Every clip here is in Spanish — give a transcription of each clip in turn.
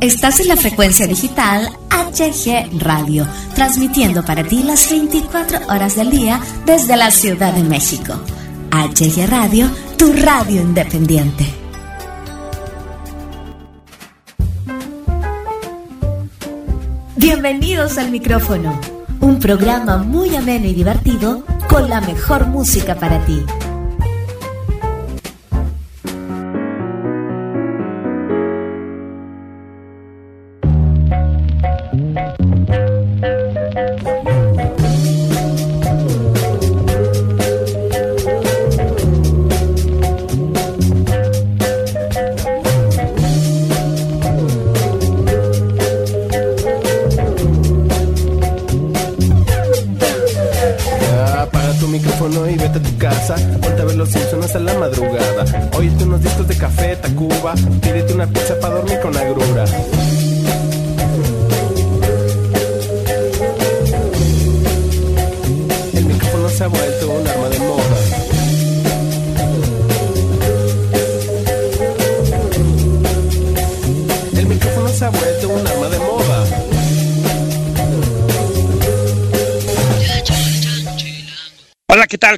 Estás en la frecuencia digital HG Radio, transmitiendo para ti las 24 horas del día desde la Ciudad de México. HG Radio, tu radio independiente. Bienvenidos al micrófono, un programa muy ameno y divertido con la mejor música para ti.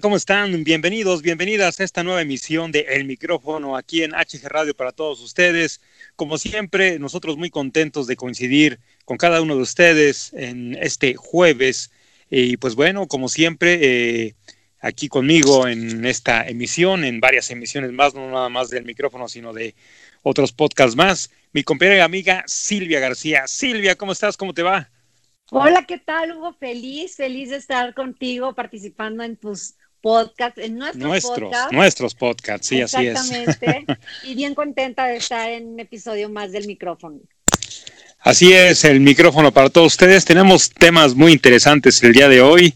¿Cómo están? Bienvenidos, bienvenidas a esta nueva emisión de El Micrófono aquí en HG Radio para todos ustedes. Como siempre, nosotros muy contentos de coincidir con cada uno de ustedes en este jueves. Y pues bueno, como siempre, eh, aquí conmigo en esta emisión, en varias emisiones más, no nada más del micrófono, sino de otros podcasts más, mi compañera y amiga Silvia García. Silvia, ¿cómo estás? ¿Cómo te va? Hola, ¿qué tal, Hugo? Feliz, feliz de estar contigo participando en tus podcast, en nuestros, podcasts. Nuestros podcasts, sí, así es. Exactamente. y bien contenta de estar en un episodio más del micrófono. Así es, el micrófono para todos ustedes. Tenemos temas muy interesantes el día de hoy.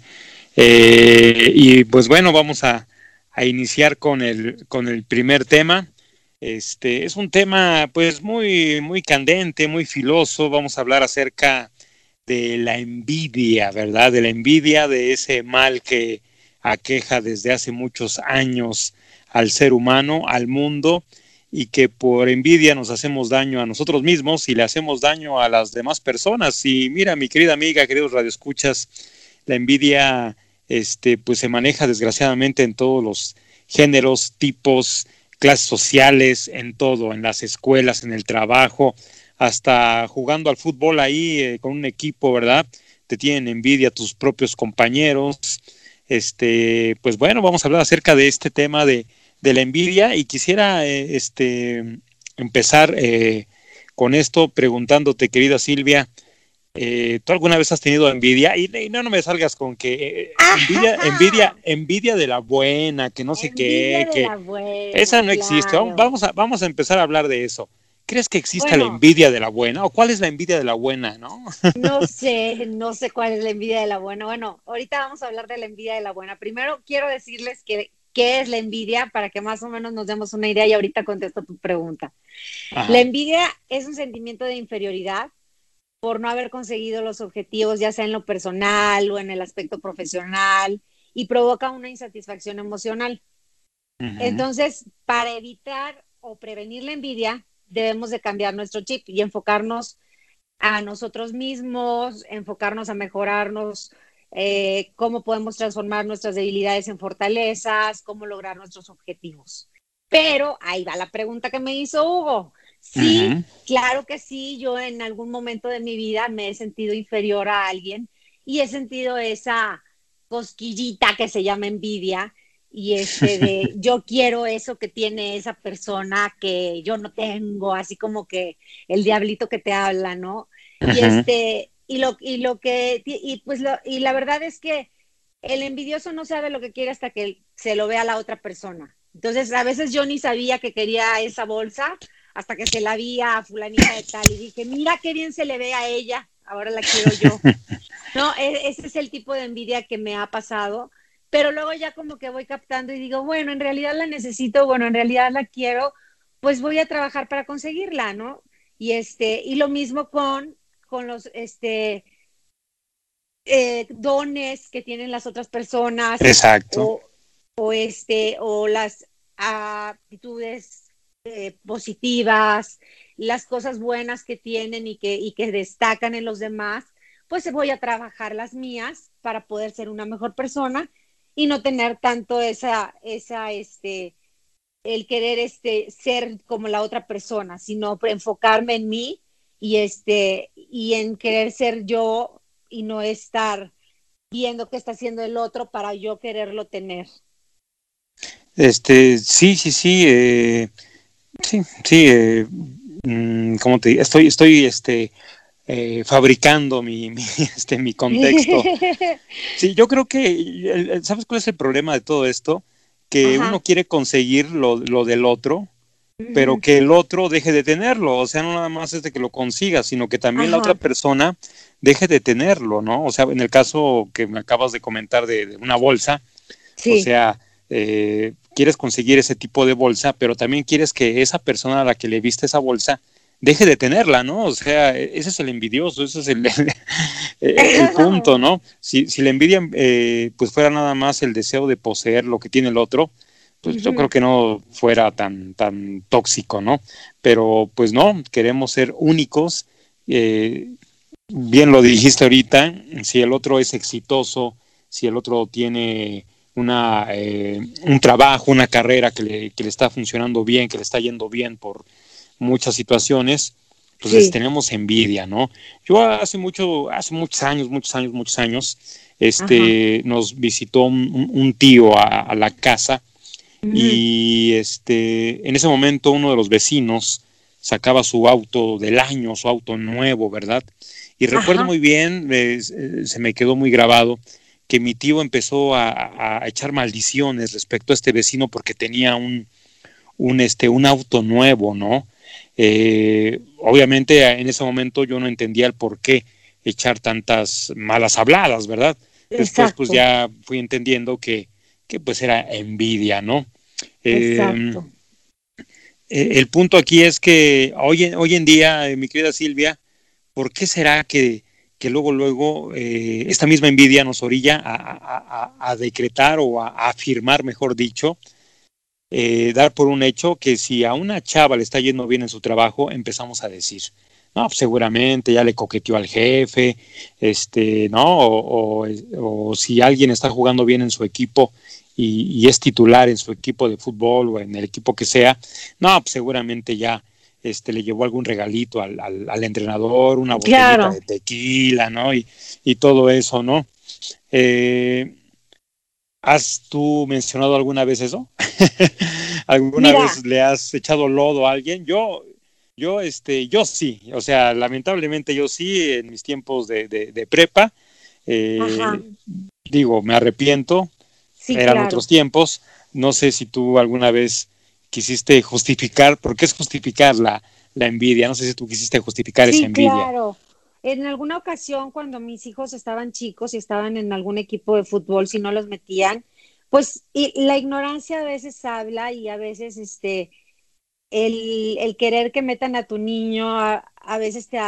Eh, y pues bueno, vamos a, a, iniciar con el, con el primer tema. Este es un tema pues muy, muy candente, muy filoso. Vamos a hablar acerca de la envidia, ¿verdad? De la envidia, de ese mal que, aqueja desde hace muchos años al ser humano, al mundo, y que por envidia nos hacemos daño a nosotros mismos y le hacemos daño a las demás personas. Y mira, mi querida amiga, queridos radioescuchas, la envidia este, pues se maneja desgraciadamente en todos los géneros, tipos, clases sociales, en todo, en las escuelas, en el trabajo, hasta jugando al fútbol ahí eh, con un equipo, ¿verdad? Te tienen envidia tus propios compañeros, este, pues bueno, vamos a hablar acerca de este tema de, la envidia y quisiera eh, este, empezar eh, con esto preguntándote, querida Silvia, eh, ¿tú alguna vez has tenido envidia? Y, no, no me salgas con que envidia, envidia, envidia de la buena, que no sé qué, que esa no existe. Vamos a, vamos a empezar a hablar de eso. ¿Crees que existe la envidia de la buena? ¿O cuál es la envidia de la buena, no? No sé, no sé cuál es la envidia de la buena. Bueno, ahorita vamos a hablar de la envidia de la buena. Primero quiero decirles que qué es la envidia para que más o menos nos demos una idea y ahorita contesto tu pregunta. La envidia es un sentimiento de inferioridad por no haber conseguido los objetivos, ya sea en lo personal o en el aspecto profesional, y provoca una insatisfacción emocional. Entonces, para evitar o prevenir la envidia, debemos de cambiar nuestro chip y enfocarnos a nosotros mismos, enfocarnos a mejorarnos, eh, cómo podemos transformar nuestras debilidades en fortalezas, cómo lograr nuestros objetivos. Pero ahí va la pregunta que me hizo Hugo. Sí, claro que sí, yo en algún momento de mi vida me he sentido inferior a alguien y he sentido esa cosquillita que se llama envidia y este de yo quiero eso que tiene esa persona que yo no tengo, así como que el diablito que te habla, ¿no? Y este y lo y lo que y pues lo, y la verdad es que el envidioso no sabe lo que quiere hasta que se lo ve a la otra persona. Entonces, a veces yo ni sabía que quería esa bolsa hasta que se la vi a fulanita de tal y dije, "Mira qué bien se le ve a ella, ahora la quiero yo." no, e, ese es el tipo de envidia que me ha pasado pero luego ya como que voy captando y digo, bueno, en realidad la necesito, bueno, en realidad la quiero, pues voy a trabajar para conseguirla, ¿no? Y este, y lo mismo con, con los este eh, dones que tienen las otras personas. Exacto. O, este, o las aptitudes eh, positivas, las cosas buenas que tienen y que, y que destacan en los demás, pues voy a trabajar las mías para poder ser una mejor persona y no tener tanto esa, esa, este, el querer este, ser como la otra persona, sino enfocarme en mí y, este, y en querer ser yo y no estar viendo qué está haciendo el otro para yo quererlo tener. Este, sí, sí, sí, eh, sí, sí, eh, mm, como te digo, estoy, estoy, este, eh, fabricando mi, mi, este, mi contexto. Sí, yo creo que, ¿sabes cuál es el problema de todo esto? Que uno quiere conseguir lo, lo del otro, pero que el otro deje de tenerlo. O sea, no nada más es de que lo consiga, sino que también la otra persona deje de tenerlo, ¿no? O sea, en el caso que me acabas de comentar de, una bolsa, o sea, eh, quieres conseguir ese tipo de bolsa, pero también quieres que esa persona a la que le viste esa bolsa deje de tenerla, ¿no? O sea, e-, ese es el envidioso, ese es el, el, punto, ¿no? Si, si la envidia eh, pues fuera nada más el deseo de poseer lo que tiene el otro, pues yo creo que no fuera tan, tan tóxico, ¿no? Pero pues no, queremos ser únicos. Eh, bien lo dijiste ahorita, si el otro es exitoso, si el otro tiene una, eh, un trabajo, una carrera que le, que le está funcionando bien, que le está yendo bien por muchas situaciones, pues tenemos envidia, ¿no? Yo hace mucho, hace muchos años, muchos años, muchos años, este, nos visitó un, tío a, la casa y este, en ese momento uno de los vecinos sacaba su auto del año, su auto nuevo, ¿verdad? Y recuerdo muy bien, se me quedó muy grabado, que mi tío empezó a, a, echar maldiciones respecto a este vecino porque tenía un, un, este, un auto nuevo, ¿no? Eh, obviamente en ese momento yo no entendía el por qué echar tantas malas habladas, ¿verdad? Después pues ya fui entendiendo que, que pues era envidia, ¿no? Exacto. Eh, el punto aquí es que hoy, hoy en día, eh, mi querida Silvia, ¿por qué será que, que luego, luego esta misma envidia nos orilla a, a, a decretar o a, afirmar, mejor dicho, eh, dar por un hecho que si a una chava le está yendo bien en su trabajo, empezamos a decir, no, pues seguramente ya le coqueteó al jefe, este, ¿no? O, si alguien está jugando bien en su equipo y, es titular en su equipo de fútbol o en el equipo que sea, no, pues seguramente ya este, le llevó algún regalito al, al, entrenador, una botellita de tequila, ¿no? Y, y todo eso, ¿no? Eh, ¿Has tú mencionado alguna vez eso? ¿Alguna vez le has echado lodo a alguien? Yo, yo, este, yo sí, o sea, lamentablemente yo sí, en mis tiempos de, de, prepa, eh, digo, me arrepiento, eran otros tiempos, no sé si tú alguna vez quisiste justificar, porque es justificar la, la envidia, no sé si tú quisiste justificar esa envidia. Claro, en alguna ocasión, cuando mis hijos estaban chicos y estaban en algún equipo de fútbol, si no los metían, pues y la ignorancia a veces habla y a veces este, el, querer que metan a tu niño a, veces te,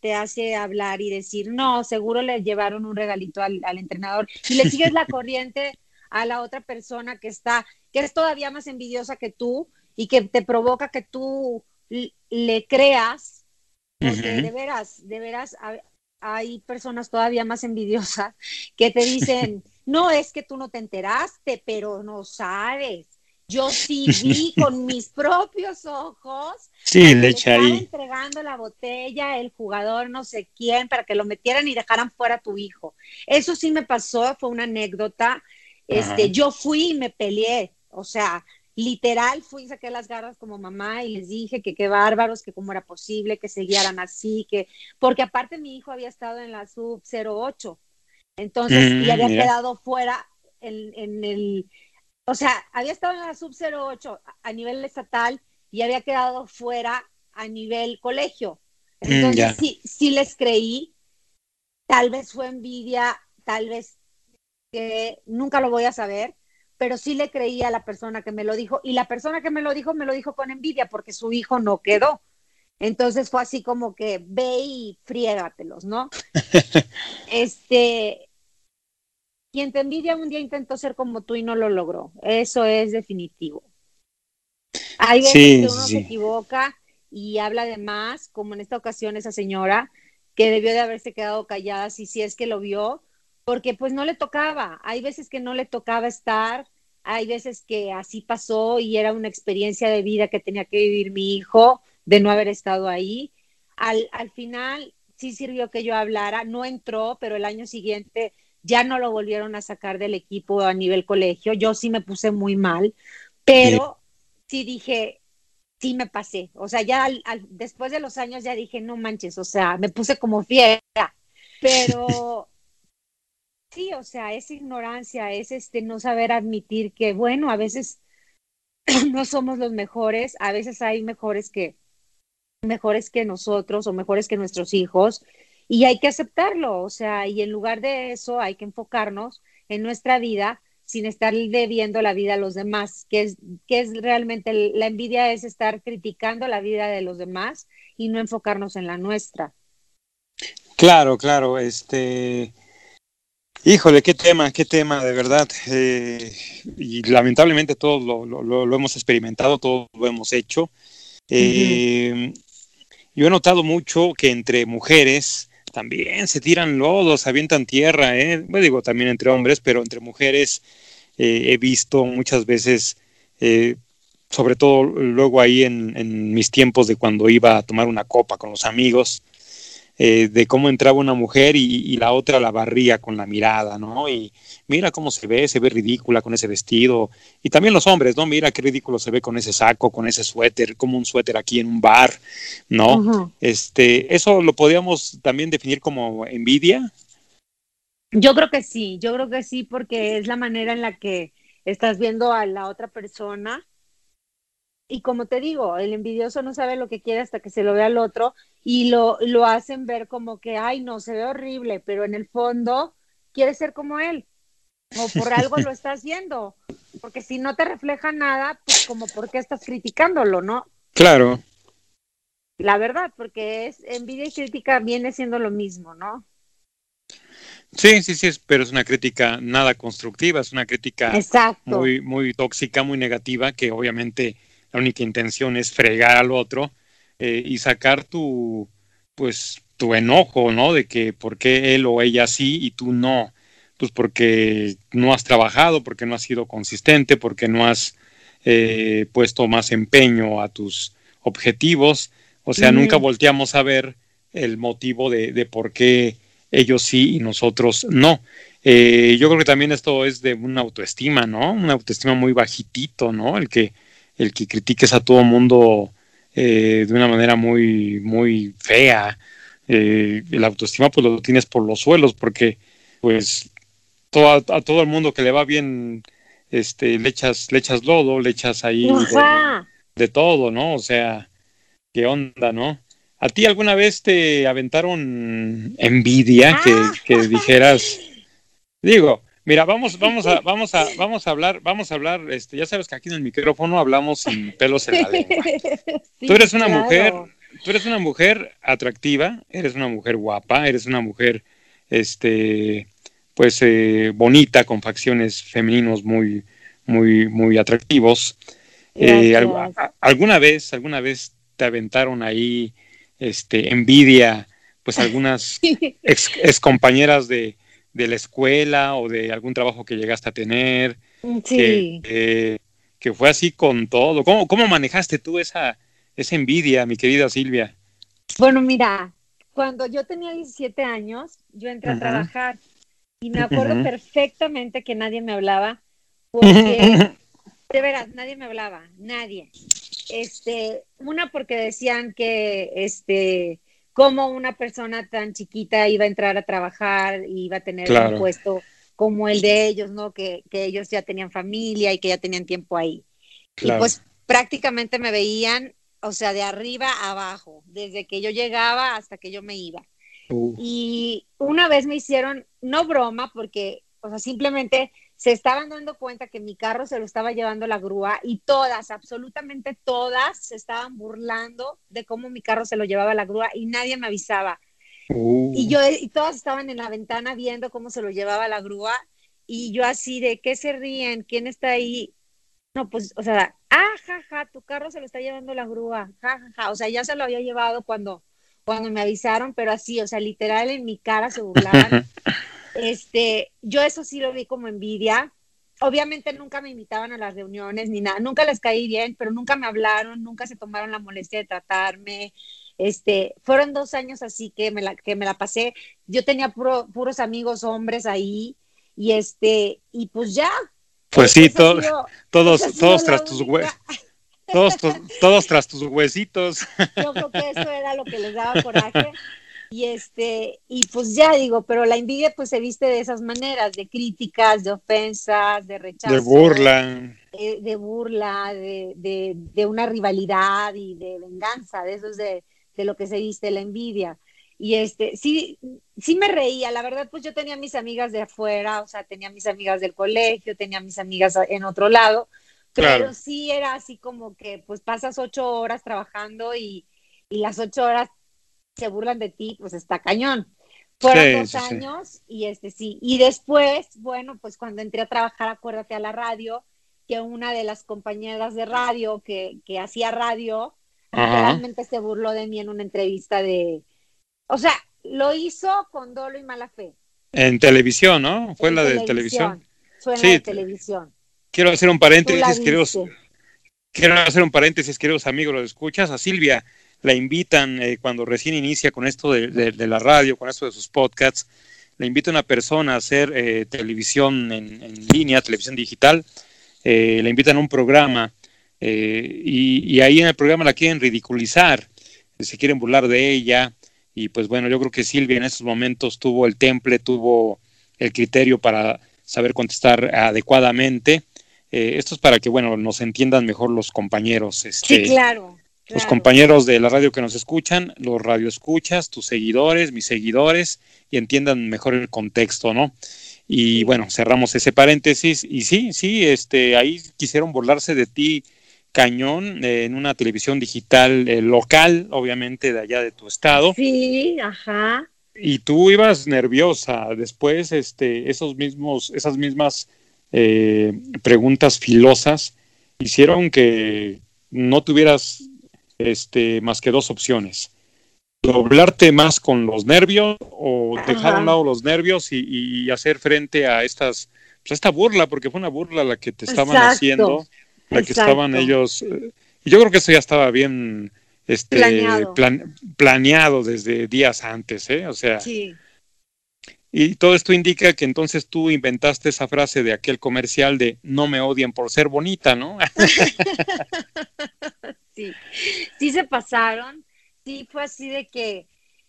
te hace hablar y decir, no, seguro le llevaron un regalito al, al entrenador y le sigues la corriente a la otra persona que está, que es todavía más envidiosa que tú y que te provoca que tú le creas porque de veras, de veras hay personas todavía más envidiosas que te dicen, no es que tú no te enteraste, pero no sabes. Yo sí vi con mis propios ojos. Sí, le ahí. entregando la botella el jugador no sé quién para que lo metieran y dejaran fuera a tu hijo. Eso sí me pasó, fue una anécdota. Este, yo fui y me peleé. O sea, literal fui y saqué las garras como mamá y les dije que qué bárbaros, que cómo era posible que se guiaran así, que porque aparte mi hijo había estado en la sub 08, entonces y había quedado fuera en, el, o sea, había estado en la sub 08 a nivel estatal y había quedado fuera a nivel colegio. Mm, entonces sí, sí les creí, tal vez fue envidia, tal vez que nunca lo voy a saber, pero sí le creía a la persona que me lo dijo y la persona que me lo dijo me lo dijo con envidia porque su hijo no quedó. Entonces fue así como que ve y friégatelos, ¿no? este, quien te envidia un día intentó ser como tú y no lo logró. Eso es definitivo. Hay veces que uno se equivoca y habla de más, como en esta ocasión esa señora que debió de haberse quedado callada si, si es que lo vio, porque pues no le tocaba. Hay veces que no le tocaba estar, hay veces que así pasó y era una experiencia de vida que tenía que vivir mi hijo de no haber estado ahí. Al, al final sí sirvió que yo hablara, no entró, pero el año siguiente ya no lo volvieron a sacar del equipo a nivel colegio. Yo sí me puse muy mal, pero sí, dije, sí me pasé. O sea, ya después de los años ya dije, no manches, o sea, me puse como fiera. Pero sí, o sea, es ignorancia, es este no saber admitir que, bueno, a veces no somos los mejores, a veces hay mejores que mejores que nosotros o mejores que nuestros hijos y hay que aceptarlo, o sea, y en lugar de eso hay que enfocarnos en nuestra vida sin estar debiendo la vida a los demás, que es, que es realmente la envidia es estar criticando la vida de los demás y no enfocarnos en la nuestra. Claro, claro, este, híjole, qué tema, qué tema, de verdad, eh, y lamentablemente todos lo, lo, hemos experimentado, todos lo hemos hecho. Eh, yo he notado mucho que entre mujeres también se tiran lodos, avientan tierra, ¿eh? Bueno, digo, también entre hombres, pero entre mujeres eh, he visto muchas veces, eh, sobre todo luego ahí en, en, mis tiempos de cuando iba a tomar una copa con los amigos, eh, de cómo entraba una mujer y, la otra la barría con la mirada, ¿no? Y mira cómo se ve, se ve ridícula con ese vestido. Y también los hombres, ¿no? Mira qué ridículo se ve con ese saco, con ese suéter, como un suéter aquí en un bar, ¿no? Este, eso lo podríamos también definir como envidia. Yo creo que sí, yo creo que sí, porque es la manera en la que estás viendo a la otra persona. Y como te digo, el envidioso no sabe lo que quiere hasta que se lo ve al otro y lo, lo hacen ver como que, ay, no, se ve horrible, pero en el fondo quiere ser como él, o por algo lo estás viendo, porque si no te refleja nada, pues como por qué estás criticándolo, ¿no? Claro. La verdad, porque es envidia y crítica viene siendo lo mismo, ¿no? Sí, sí, sí, pero es una crítica nada constructiva, es una crítica muy, muy tóxica, muy negativa, que obviamente la única intención es fregar al otro eh, y sacar tu, pues, tu enojo, ¿no? De que por qué él o ella sí y tú no. Pues porque no has trabajado, porque no has sido consistente, porque no has eh, puesto más empeño a tus objetivos. O sea, nunca volteamos a ver el motivo de, de, por qué ellos sí y nosotros no. Eh, yo creo que también esto es de una autoestima, ¿no? Una autoestima muy bajitito, ¿no? El que, el que critiques a todo mundo eh, de una manera muy, muy fea. Eh, la autoestima pues lo tienes por los suelos porque pues todo, a, todo el mundo que le va bien este le echas, le echas lodo, le echas ahí de, todo, ¿no? O sea, qué onda, ¿no? ¿A ti alguna vez te aventaron envidia que, que ah. dijeras, digo, Mira, vamos, vamos a, vamos a, vamos a hablar, vamos a hablar, este, ya sabes que aquí en el micrófono hablamos sin pelos en la lengua. tú eres una mujer, tú eres una mujer atractiva, eres una mujer guapa, eres una mujer, este, pues eh, bonita, con facciones femeninos muy, muy, muy atractivos. Eh, ¿Alguna vez, alguna vez te aventaron ahí, este, envidia, pues algunas ex compañeras de de la escuela o de algún trabajo que llegaste a tener, mm, sí. que, fue así con todo. ¿Cómo, ¿Cómo manejaste tú esa, esa envidia, mi querida Silvia? Bueno, mira, cuando yo tenía 17 años, yo entré a trabajar y me acuerdo perfectamente que nadie me hablaba, porque, de veras, nadie me hablaba, nadie. Este, una porque decían que, este, cómo una persona tan chiquita iba a entrar a trabajar y iba a tener un puesto como el de ellos, ¿no? Que, ellos ya tenían familia y que ya tenían tiempo ahí. Y pues prácticamente me veían, o sea, de arriba a abajo, desde que yo llegaba hasta que yo me iba. Uh. Y una vez me hicieron, no broma, porque, o sea, simplemente se estaban dando cuenta que mi carro se lo estaba llevando la grúa y todas, absolutamente todas, se estaban burlando de cómo mi carro se lo llevaba la grúa y nadie me avisaba. Uh. Y yo, y todas estaban en la ventana viendo cómo se lo llevaba la grúa y yo así de, ¿qué se ríen? ¿Quién está ahí? no, pues, o sea, ah, jaja, tu carro se lo está llevando la grúa, jajaja, ja, ja. o sea, ya se lo había llevado cuando, cuando me avisaron, pero así, o sea, literal en mi cara se burlaban. este, yo eso sí lo vi como envidia. Obviamente nunca me invitaban a las reuniones ni nada, nunca les caí bien, pero nunca me hablaron, nunca se tomaron la molestia de tratarme. Este, fueron dos años así que me la, que me la pasé. Yo tenía puros amigos hombres ahí y este, y pues ya, pues sí, todos, todos tras tus huesos. Todos, todos tras tus huesitos. Yo creo que eso era lo que les daba coraje. Y este, y pues ya digo, pero la envidia pues se viste de esas maneras, de críticas, de ofensas, de rechazo. De burla. De, de burla, de, de, de, una rivalidad y de venganza, de eso es de, de lo que se viste la envidia. Y este, sí, sí me reía, la verdad, pues yo tenía mis amigas de afuera, o sea, tenía mis amigas del colegio, tenía mis amigas en otro lado, pero sí era así como que, pues pasas ocho horas trabajando y, y las ocho horas se burlan de ti, pues está cañón. Fueron dos años y este sí. Y después, bueno, pues cuando entré a trabajar, acuérdate a la radio, que una de las compañeras de radio que, que hacía radio, realmente se burló de mí en una entrevista de, o sea, lo hizo con dolo y mala fe. En televisión, ¿no? Fue la de televisión. Fue la de televisión. Quiero hacer un paréntesis, queridos. Quiero hacer un paréntesis, queridos amigos, lo escuchas. A Silvia la invitan eh, cuando recién inicia con esto de, la radio, con esto de sus podcasts. Le invita a una persona a hacer eh, televisión en, línea, televisión digital. Eh, le invitan a un programa y, y ahí en el programa la quieren ridiculizar, se quieren burlar de ella y pues bueno, yo creo que Silvia en esos momentos tuvo el temple, tuvo el criterio para saber contestar adecuadamente. Eh, esto es para que, bueno, nos entiendan mejor los compañeros. Este, sí, claro, Los compañeros de la radio que nos escuchan, los radioescuchas, tus seguidores, mis seguidores, y entiendan mejor el contexto, ¿no? Y bueno, cerramos ese paréntesis. Y sí, sí, este, ahí quisieron burlarse de ti cañón eh, en una televisión digital eh, local, obviamente de allá de tu estado. Sí, ajá. Y tú ibas nerviosa. Después, este, esos mismos, esas mismas eh, preguntas filosas hicieron que no tuvieras este, más que dos opciones. Doblarte más con los nervios o dejar a un lado los nervios y, hacer frente a estas, pues, esta burla, porque fue una burla la que te estaban haciendo la que estaban ellos. Eh, yo creo que eso ya estaba bien este, planeado. desde días antes, ¿eh? O sea. Sí. Y todo esto indica que entonces tú inventaste esa frase de aquel comercial de no me odien por ser bonita, ¿no? sí, sí se pasaron, sí fue así de que,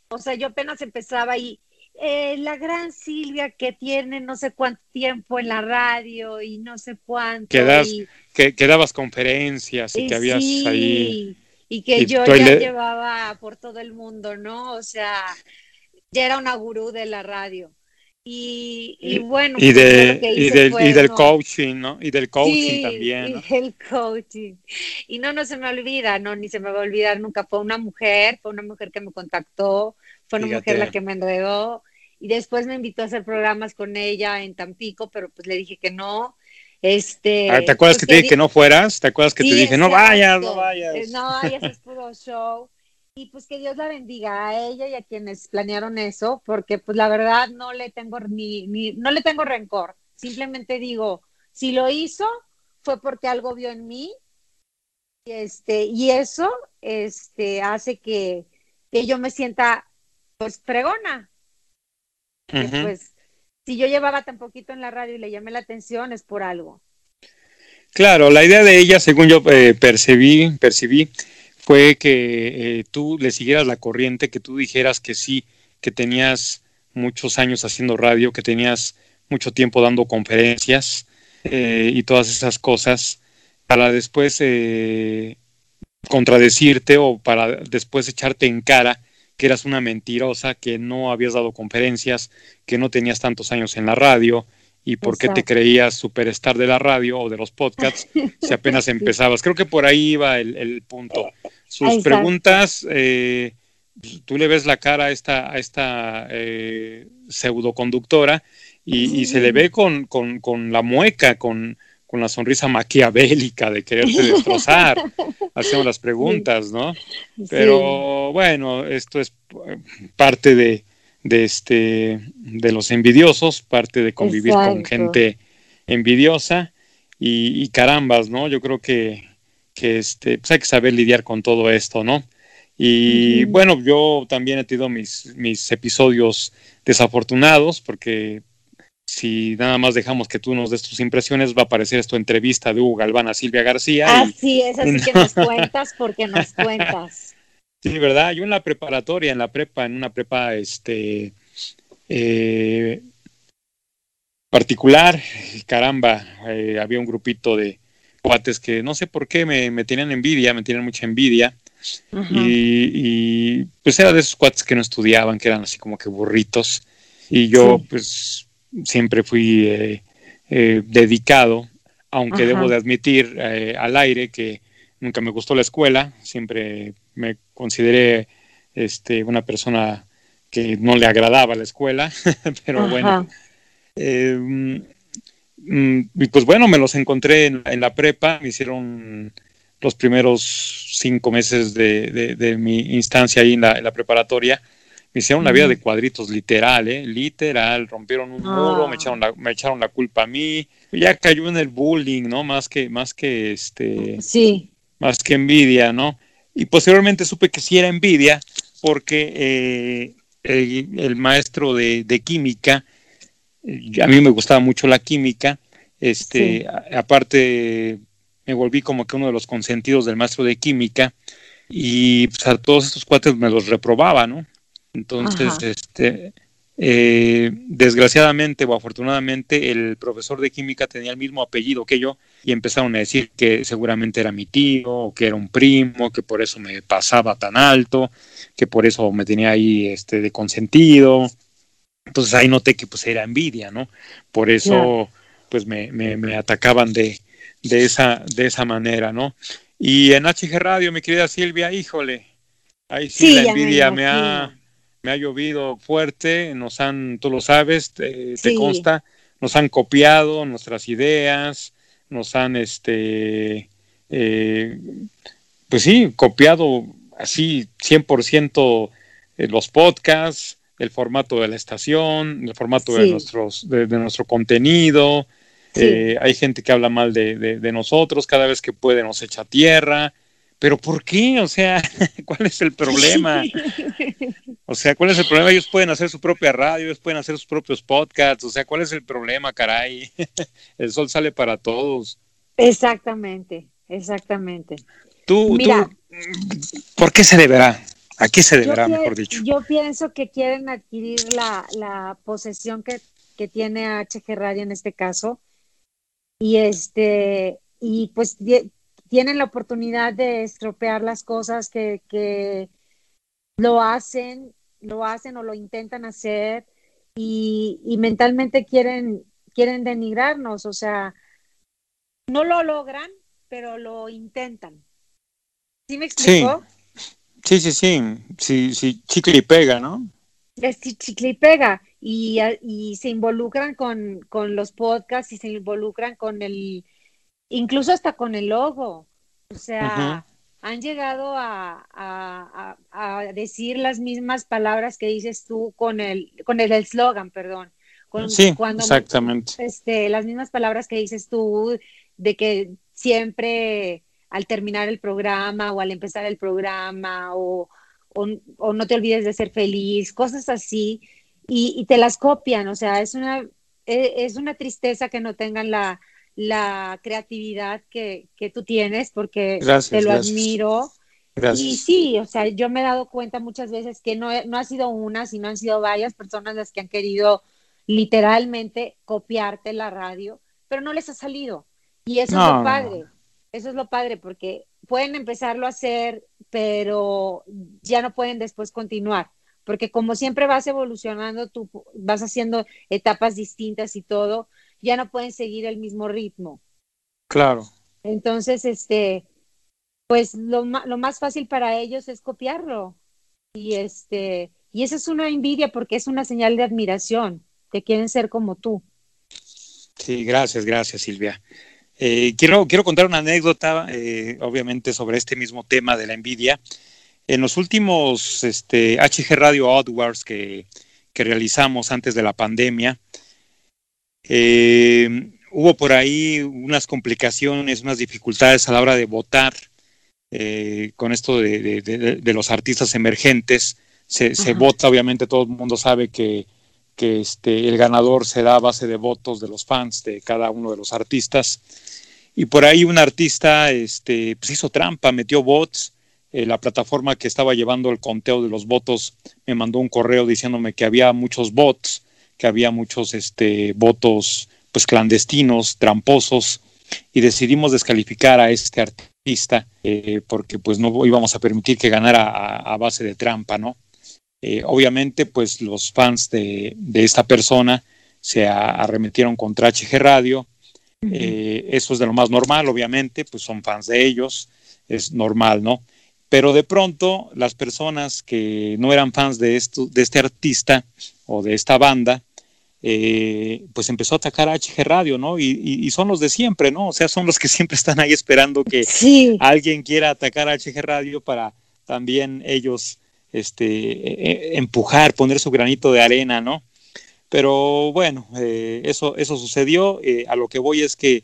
o sea, yo apenas empezaba y eh, la gran Silvia que tiene no sé cuánto tiempo en la radio y no sé cuánto. Que, que, dabas conferencias y, que habías ahí. Y que yo ya llevaba por todo el mundo, ¿no? O sea, ya era una gurú de la radio. Y, bueno, y, pues, del, y del coaching, ¿no? Y del coaching también. ¿no? Y del coaching. Y no, no se me olvida, no, ni se me va a olvidar nunca. Fue una mujer, fue una mujer que me contactó, fue una mujer la que me enredó y después me invitó a hacer programas con ella en Tampico, pero pues le dije que no. Este, ah, ¿Te acuerdas que te dije que no fueras? ¿Te acuerdas que te dije no vayas, no vayas? No vayas, es puro show. Y pues que Dios la bendiga a ella y a quienes planearon eso, porque pues la verdad no le tengo ni, ni no le tengo rencor. Simplemente digo, si lo hizo fue porque algo vio en mí. Y este, y eso este hace que, que yo me sienta pues fregona, pues, si yo llevaba tan poquito en la radio y le llamé la atención, es por algo. Claro, la idea de ella, según yo eh, percibí, percibí, fue que eh, tú le siguieras la corriente, que tú dijeras que sí, que tenías muchos años haciendo radio, que tenías mucho tiempo dando conferencias eh, y todas esas cosas, para después contradecirte o para después echarte en cara que eras una mentirosa, que no habías dado conferencias, que no tenías tantos años en la radio y por qué te creías superstar de la radio o de los podcasts si apenas empezabas. Creo que por ahí iba el, punto. Sus preguntas, eh, tú le ves la cara a esta, a esta eh, pseudoconductora y, y, se le ve con, con, con la mueca, con, con la sonrisa maquiavélica de quererte destrozar. Hacemos las preguntas, ¿no? Pero bueno, esto es parte de, de, este, de los envidiosos, parte de convivir con gente envidiosa y, carambas, ¿no? Yo creo que, que este, pues hay que saber lidiar con todo esto, ¿no? Y bueno, yo también he tenido mis, mis episodios desafortunados porque si nada más dejamos que tú nos des tus impresiones, va a aparecer esta entrevista de Hugo Galván a Silvia García. Ah, sí, es así que nos cuentas porque nos cuentas. Sí, ¿verdad? Yo en la preparatoria, en la prepa, en una prepa este, eh, particular, caramba, eh, había un grupito de cuates que no sé por qué me, me tenían envidia, me tenían mucha envidia. Y, pues era de esos cuates que no estudiaban, que eran así como que burritos. Y yo pues siempre fui eh, dedicado, aunque debo de admitir al aire que nunca me gustó la escuela, siempre me consideré este, una persona que no le agradaba la escuela, pero bueno. Y pues bueno, me los encontré en, la prepa, me hicieron los primeros cinco meses de, mi instancia ahí en la, preparatoria, me hicieron una vida de cuadritos, literal, ¿eh? literal, rompieron un muro, me, ah. echaron la, me echaron la culpa a mí, ya cayó en el bullying, ¿no? Más que, más que este, sí. más que envidia, ¿no? Y posteriormente supe que sí era envidia porque eh, el, maestro de, química, a mí me gustaba mucho la química, este, aparte me volví como que uno de los consentidos del maestro de química y pues, a todos estos cuates me los reprobaba, ¿no? Entonces, este, eh, desgraciadamente o afortunadamente, el profesor de química tenía el mismo apellido que yo y empezaron a decir que seguramente era mi tío, o que era un primo, que por eso me pasaba tan alto, que por eso me tenía ahí este, de consentido. Entonces ahí noté que pues era envidia, ¿no? Por eso pues me, me, atacaban de, de, esa, de esa manera, ¿no? Y en HG Radio, mi querida Silvia, híjole, ahí sí, la envidia me ha me ha llovido fuerte, nos han, tú lo sabes, te, consta, nos han copiado nuestras ideas, nos han, este, eh, pues sí, copiado así 100% eh, los podcasts, el formato de la estación, el formato de, nuestros, de, nuestro contenido. Eh, hay gente que habla mal de, de, nosotros, cada vez que puede nos echa tierra pero ¿por qué? O sea, ¿cuál es el problema? O sea, ¿cuál es el problema? Ellos pueden hacer su propia radio, ellos pueden hacer sus propios podcasts, o sea, ¿cuál es el problema, caray? El sol sale para todos. Exactamente, exactamente. Tú, tú ¿por qué se deberá? ¿A qué se deberá, mejor dicho? Yo pienso que quieren adquirir la, la posesión que, que tiene HG Radio en este caso. Y este, y pues tienen la oportunidad de estropear las cosas que, lo hacen, lo hacen o lo intentan hacer y, mentalmente quieren, quieren denigrarnos, o sea, no lo logran, pero lo intentan. ¿Sí me explicó? Sí, sí, sí, sí, sí, chicle y pega, ¿no? Es chicle y pega y, y se involucran con, con los podcasts y se involucran con el, incluso hasta con el logo. O sea, han llegado a, decir las mismas palabras que dices tú con el con el eslogan, perdón. sí, exactamente. Este, las mismas palabras que dices tú de que siempre al terminar el programa o al empezar el programa o, o, no te olvides de ser feliz, cosas así, y, y te las copian, o sea, es una, e, es una tristeza que no tengan la, la creatividad que, tú tienes porque te lo admiro. Y sí, o sea, yo me he dado cuenta muchas veces que no, no ha sido una, sino han sido varias personas las que han querido literalmente copiarte la radio, pero no les ha salido. Y eso es lo padre, eso es lo padre, porque pueden empezarlo a hacer, pero ya no pueden después continuar, porque como siempre vas evolucionando, tú vas haciendo etapas distintas y todo, ya no pueden seguir el mismo ritmo. Claro. Entonces, este, pues lo, lo más fácil para ellos es copiarlo. Y este, y eso es una envidia porque es una señal de admiración, que quieren ser como tú. Sí, gracias, gracias Silvia. Eh, quiero, quiero contar una anécdota, eh, obviamente, sobre este mismo tema de la envidia. En los últimos este, HG Radio Outwards que, que realizamos antes de la pandemia, eh, hubo por ahí unas complicaciones, unas dificultades a la hora de votar con esto de, de, de, los artistas emergentes. Se, se, vota, obviamente todo el mundo sabe que, que este, el ganador será a base de votos de los fans de cada uno de los artistas. Y por ahí un artista este, pues hizo trampa, metió bots. Eh, la plataforma que estaba llevando el conteo de los votos me mandó un correo diciéndome que había muchos bots, que había muchos este, votos pues clandestinos, tramposos, y decidimos descalificar a este artista eh, porque pues no íbamos a permitir que ganara a, base de trampa, ¿no? Eh, obviamente pues los fans de, de esta persona se arremetieron contra HG Radio, eh, eso es de lo más normal, obviamente, pues son fans de ellos, es normal, ¿no? Pero de pronto las personas que no eran fans de, esto, de este artista o de esta banda, eh, pues empezó a atacar a HG Radio, ¿no? Y, y, y, son los de siempre, ¿no? O sea, son los que siempre están ahí esperando que sí. alguien quiera atacar a HG Radio para también ellos este, eh, empujar, poner su granito de arena, ¿no? Pero bueno, eh, eso, eso sucedió. Eh, a lo que voy es que,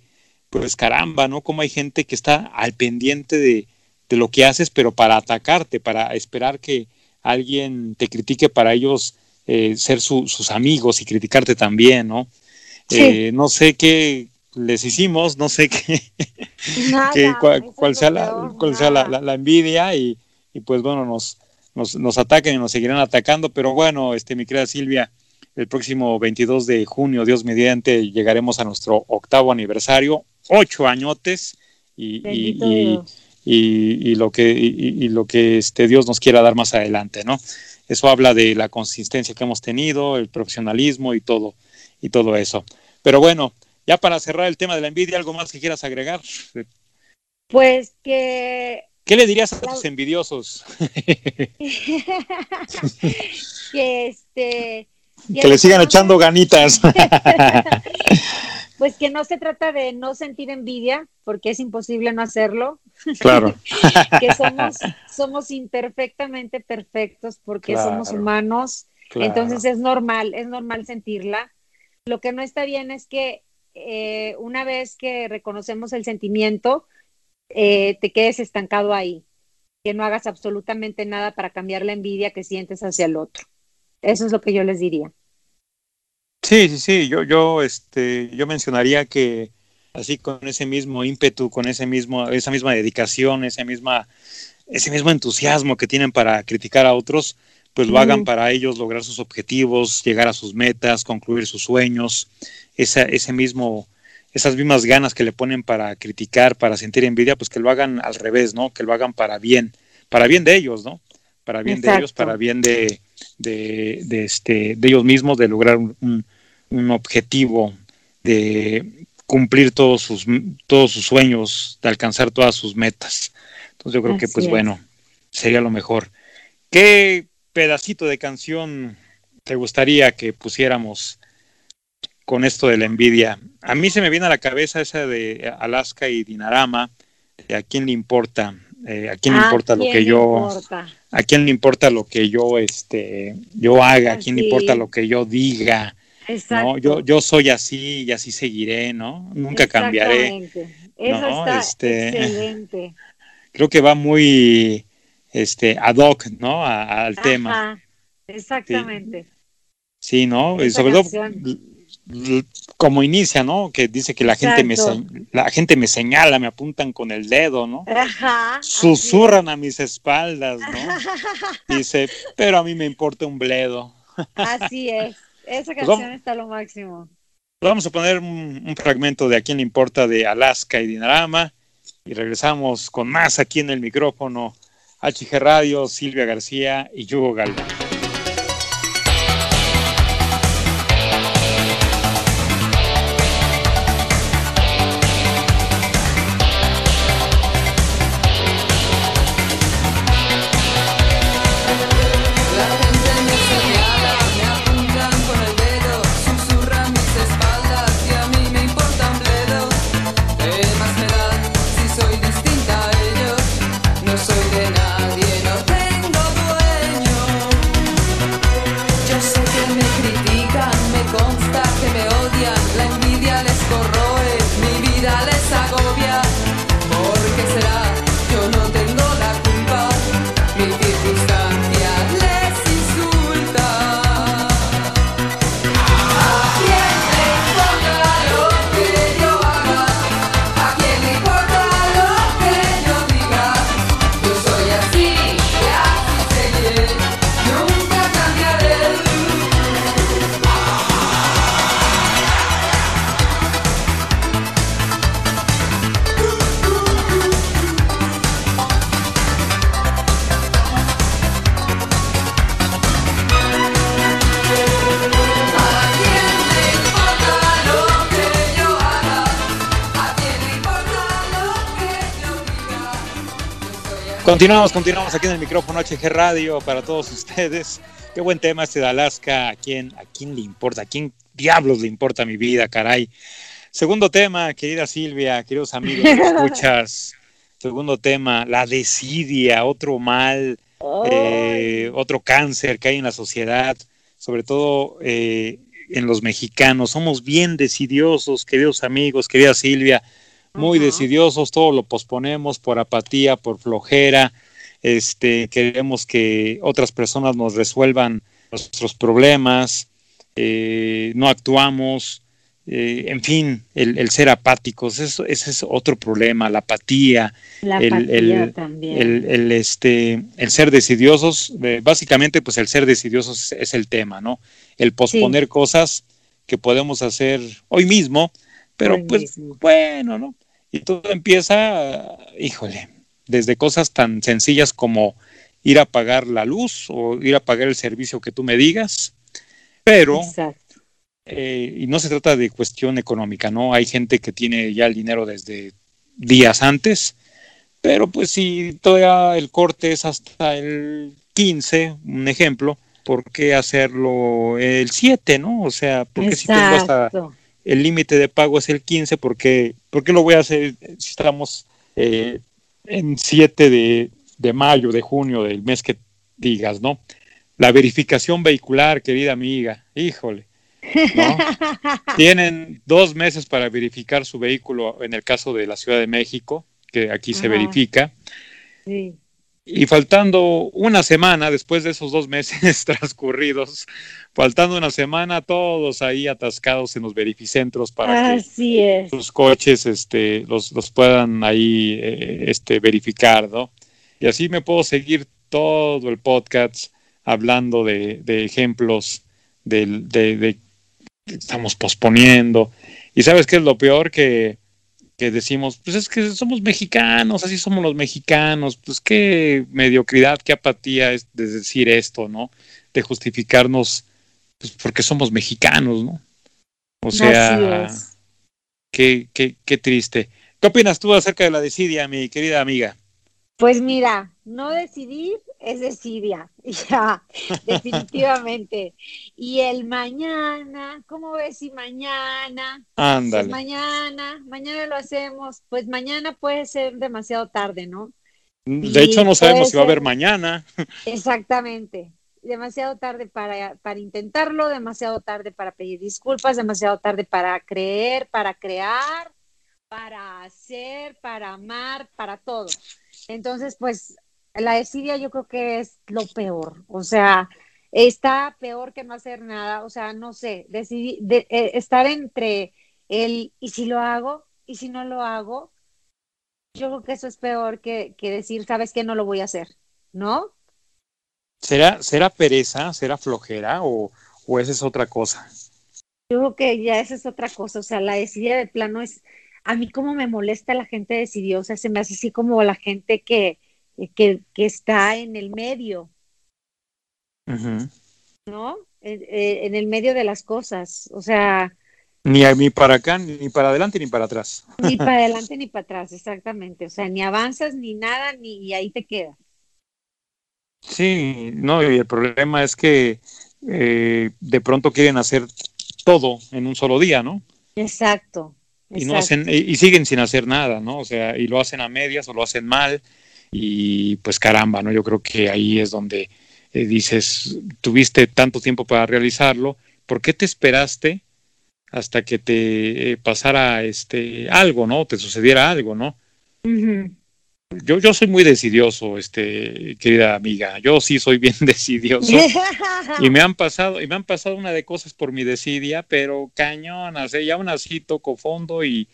pues caramba, ¿no? Como hay gente que está al pendiente de, de lo que haces, pero para atacarte, para esperar que alguien te critique para ellos eh, ser su, sus amigos y criticarte también, ¿no? Sí. Eh, no sé qué les hicimos, no sé qué, cuál, cuál, sea, la, cuál sea la, la, la, envidia y, y, pues bueno, nos, nos, nos atacan y nos seguirán atacando, pero bueno, este, mi querida Silvia, el próximo 22 de junio, Dios mediante, llegaremos a nuestro octavo aniversario, ocho añotes y, y, y, y lo que, y, lo que este Dios nos quiera dar más adelante, ¿no? Eso habla de la consistencia que hemos tenido, el profesionalismo y todo, y todo eso. Pero bueno, ya para cerrar el tema de la envidia, ¿algo más que quieras agregar? Pues que... ¿Qué le dirías a tus envidiosos? que este que le sigan echando ganitas. pues que no se trata de no sentir envidia, porque es imposible no hacerlo. Claro. que somos, somos imperfectamente perfectos porque claro. somos humanos. Claro. Entonces es normal, es normal sentirla. Lo que no está bien es que eh, una vez que reconocemos el sentimiento, eh, te quedes estancado ahí, que no hagas absolutamente nada para cambiar la envidia que sientes hacia el otro. Eso es lo que yo les diría. Sí, sí, sí. Yo, yo, este, yo mencionaría que así con ese mismo ímpetu, con ese mismo, esa misma dedicación, esa misma, ese mismo entusiasmo que tienen para criticar a otros, pues lo hagan para ellos lograr sus objetivos, llegar a sus metas, concluir sus sueños, esa, ese mismo, esas mismas ganas que le ponen para criticar, para sentir envidia, pues que lo hagan al revés, ¿no? Que lo hagan para bien, para bien de ellos, ¿no? Para bien Exacto. de ellos, para bien de, de, de, este, de ellos mismos, de lograr un, un, objetivo, de cumplir todos sus, todos sus sueños, de alcanzar todas sus metas. Entonces yo creo Así que, pues es. bueno, sería lo mejor. ¿Qué pedacito de canción te gustaría que pusiéramos con esto de la envidia? A mí se me viene a la cabeza esa de Alaska y Dinarama, de a quién le importa, eh, a quién le importa lo que yo importa? A quién le importa lo que yo este yo haga, a quién le importa lo que yo diga. ¿no? Yo, yo soy así y así seguiré, ¿no? Nunca cambiaré. Eso ¿no? está este, excelente. Creo que va muy este ad hoc, ¿no? A, al Ajá, tema. Exactamente. Sí, sí ¿no? y sobre todo como inicia, ¿no? Que dice que la gente me la gente me señala, me apuntan con el dedo, ¿no? Ajá, Susurran a mis espaldas, ¿no? Dice, pero a mí me importa un bledo. Así es. Esa canción pues vamos, está lo máximo. Vamos a poner un, un, fragmento de A quién le importa de Alaska y Dinarama y regresamos con más aquí en el micrófono. HG Radio, Silvia García y Hugo Galván. Continuamos, continuamos aquí en el micrófono HG Radio para todos ustedes. Qué buen tema este de Alaska. ¿A quién, a quién le importa? ¿A quién diablos le importa mi vida, caray? Segundo tema, querida Silvia, queridos amigos, escuchas. Segundo tema, la desidia, otro mal, eh, otro cáncer que hay en la sociedad, sobre todo eh, en los mexicanos. Somos bien decidiosos, queridos amigos, querida Silvia muy decidiosos, todo lo posponemos por apatía, por flojera, este, queremos que otras personas nos resuelvan nuestros problemas, eh, no actuamos, eh, en fin, el, ser apáticos, eso, ese es otro problema, la apatía, la el, apatía también. El, este, el ser decidiosos, eh, básicamente pues el ser decidiosos es, el tema, ¿no? El posponer cosas que podemos hacer hoy mismo, pero pues bueno, ¿no? Y todo empieza, híjole, desde cosas tan sencillas como ir a pagar la luz o ir a pagar el servicio que tú me digas, pero, eh, y no se trata de cuestión económica, ¿no? Hay gente que tiene ya el dinero desde días antes, pero pues si todavía el corte es hasta el 15, un ejemplo, ¿por qué hacerlo el 7, no? O sea, porque si tengo hasta el límite de pago es el 15, porque ¿por qué lo voy a hacer si estamos eh, en 7 de, de, mayo, de junio, del mes que digas, ¿no? La verificación vehicular, querida amiga, híjole. ¿no? Tienen dos meses para verificar su vehículo en el caso de la Ciudad de México, que aquí se verifica. Sí. Y faltando una semana, después de esos dos meses transcurridos, faltando una semana, todos ahí atascados en los verificentros para que sus coches este, los, los puedan ahí eh, este, verificar, ¿no? Y así me puedo seguir todo el podcast hablando de, de ejemplos de, de, de, estamos posponiendo. Y sabes qué es lo peor que que decimos, pues es que somos mexicanos, así somos los mexicanos, pues qué mediocridad, qué apatía es de decir esto, ¿no? De justificarnos, pues porque somos mexicanos, ¿no? O sea, qué, qué, qué triste. ¿Qué opinas tú acerca de la desidia, mi querida amiga? Pues mira, no decidir es desidia, ya, definitivamente. y el mañana, ¿cómo ves si mañana? Ándale. Pues mañana, mañana lo hacemos, pues mañana puede ser demasiado tarde, ¿no? De hecho, no sabemos si va a haber mañana. Exactamente. Demasiado tarde para, para intentarlo, demasiado tarde para pedir disculpas, demasiado tarde para creer, para crear, para hacer, para amar, para todo. Entonces, pues la desidia yo creo que es lo peor. O sea, está peor que no hacer nada. O sea, no sé, decidir, de, eh, estar entre el y si lo hago y si no lo hago, yo creo que eso es peor que, que decir, sabes que no lo voy a hacer, ¿no? ¿Será, será pereza, será flojera o, o esa es otra cosa? Yo creo que ya esa es otra cosa. O sea, la desidia de plano es a mí como me molesta la gente decidiosa, se me hace así como la gente que, que, está en el medio, ¿no? En, el medio de las cosas, o sea... Ni, ni para acá, ni para adelante, ni para atrás. Ni para adelante, ni para atrás, exactamente. O sea, ni avanzas, ni nada, ni y ahí te quedas. Sí, no, y el problema es que eh, de pronto quieren hacer todo en un solo día, ¿no? Exacto, y no hacen y siguen sin hacer nada, ¿no? O sea, y lo hacen a medias o lo hacen mal y pues caramba, ¿no? Yo creo que ahí es donde eh, dices, tuviste tanto tiempo para realizarlo, ¿por qué te esperaste hasta que te eh, pasara este algo, ¿no? Te sucediera algo, ¿no? Yo, yo soy muy decidioso, este, querida amiga. Yo sí soy bien decidioso. y me han pasado, y me han pasado una de cosas por mi desidia, pero cañonas, ¿eh? y aún así toco fondo y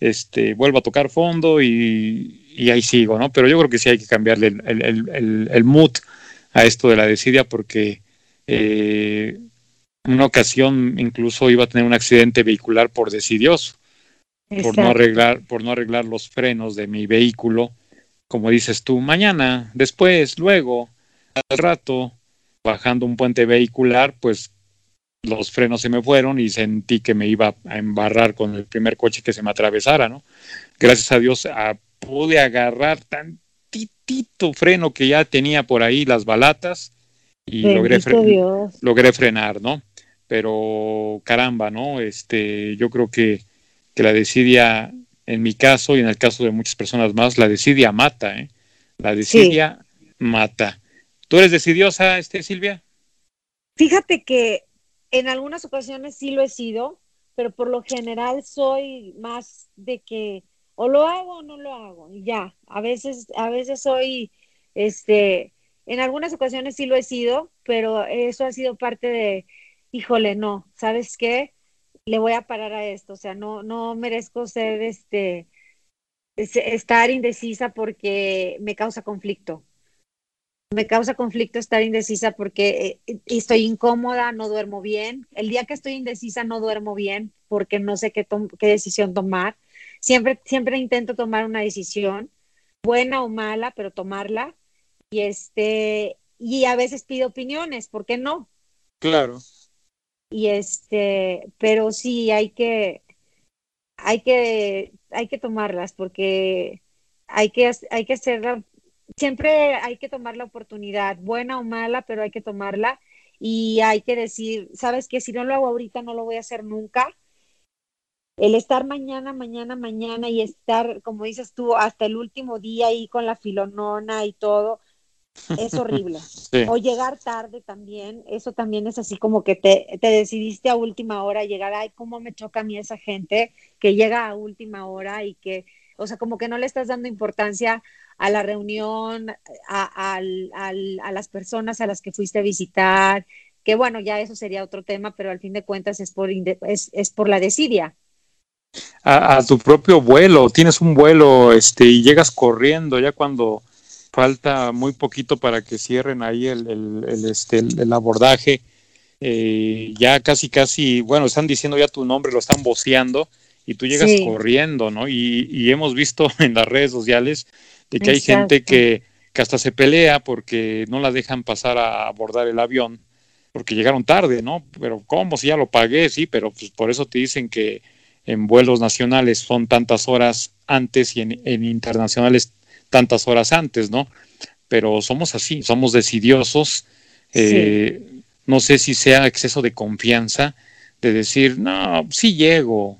este vuelvo a tocar fondo y, y ahí sigo, ¿no? Pero yo creo que sí hay que cambiarle el, el, el, el mood a esto de la desidia porque eh, una ocasión incluso iba a tener un accidente vehicular por decidioso, por no arreglar, por no arreglar los frenos de mi vehículo como dices tú, mañana, después, luego, al rato, bajando un puente vehicular, pues los frenos se me fueron y sentí que me iba a embarrar con el primer coche que se me atravesara, ¿no? Gracias a Dios pude agarrar tantito freno que ya tenía por ahí las balatas y logré, logré frenar, ¿no? Pero caramba, ¿no? Este, yo creo que, que la desidia, en mi caso y en el caso de muchas personas más, la desidia mata, ¿eh? La desidia mata. ¿Tú eres decidiosa, este, Silvia? Fíjate que en algunas ocasiones sí lo he sido, pero por lo general soy más de que o lo hago o no lo hago, y ya. A veces, a veces soy, este, en algunas ocasiones sí lo he sido, pero eso ha sido parte de, híjole, no, ¿sabes qué? Le voy a parar a esto, o sea, no, no merezco ser, este, estar indecisa porque me causa conflicto. Me causa conflicto estar indecisa porque eh, estoy incómoda, no duermo bien. El día que estoy indecisa no duermo bien porque no sé qué, qué decisión tomar. Siempre, siempre intento tomar una decisión, buena o mala, pero tomarla. Y este, y a veces pido opiniones, ¿por qué no? Claro. Y este, pero sí hay que, hay que, hay que tomarlas porque hay que, hay que hacerla, siempre hay que tomar la oportunidad, buena o mala, pero hay que tomarla y hay que decir, sabes que si no lo hago ahorita no lo voy a hacer nunca. El estar mañana, mañana, mañana y estar, como dices tú, hasta el último día ahí con la filonona y todo, es horrible. O llegar tarde también, eso también es así como que te, te, decidiste a última hora llegar, ay, cómo me choca a mí esa gente que llega a última hora y que, o sea, como que no le estás dando importancia a la reunión, a, a las personas a las que fuiste a visitar, que bueno, ya eso sería otro tema, pero al fin de cuentas es por, es, es por la desidia. A, a, tu propio vuelo, tienes un vuelo este, y llegas corriendo ya cuando falta muy poquito para que cierren ahí el, el, este, el, abordaje. Eh, ya casi, casi, bueno, están diciendo ya tu nombre, lo están voceando y tú llegas corriendo, ¿no? Y, y, hemos visto en las redes sociales de que hay gente que, que, hasta se pelea porque no la dejan pasar a abordar el avión porque llegaron tarde, ¿no? Pero ¿cómo? Si ya lo pagué, sí, pero pues por eso te dicen que en vuelos nacionales son tantas horas antes y en, en internacionales tantas horas antes, ¿no? Pero somos así, somos decidiosos. Eh, no sé si sea exceso de confianza de decir, no, sí llego,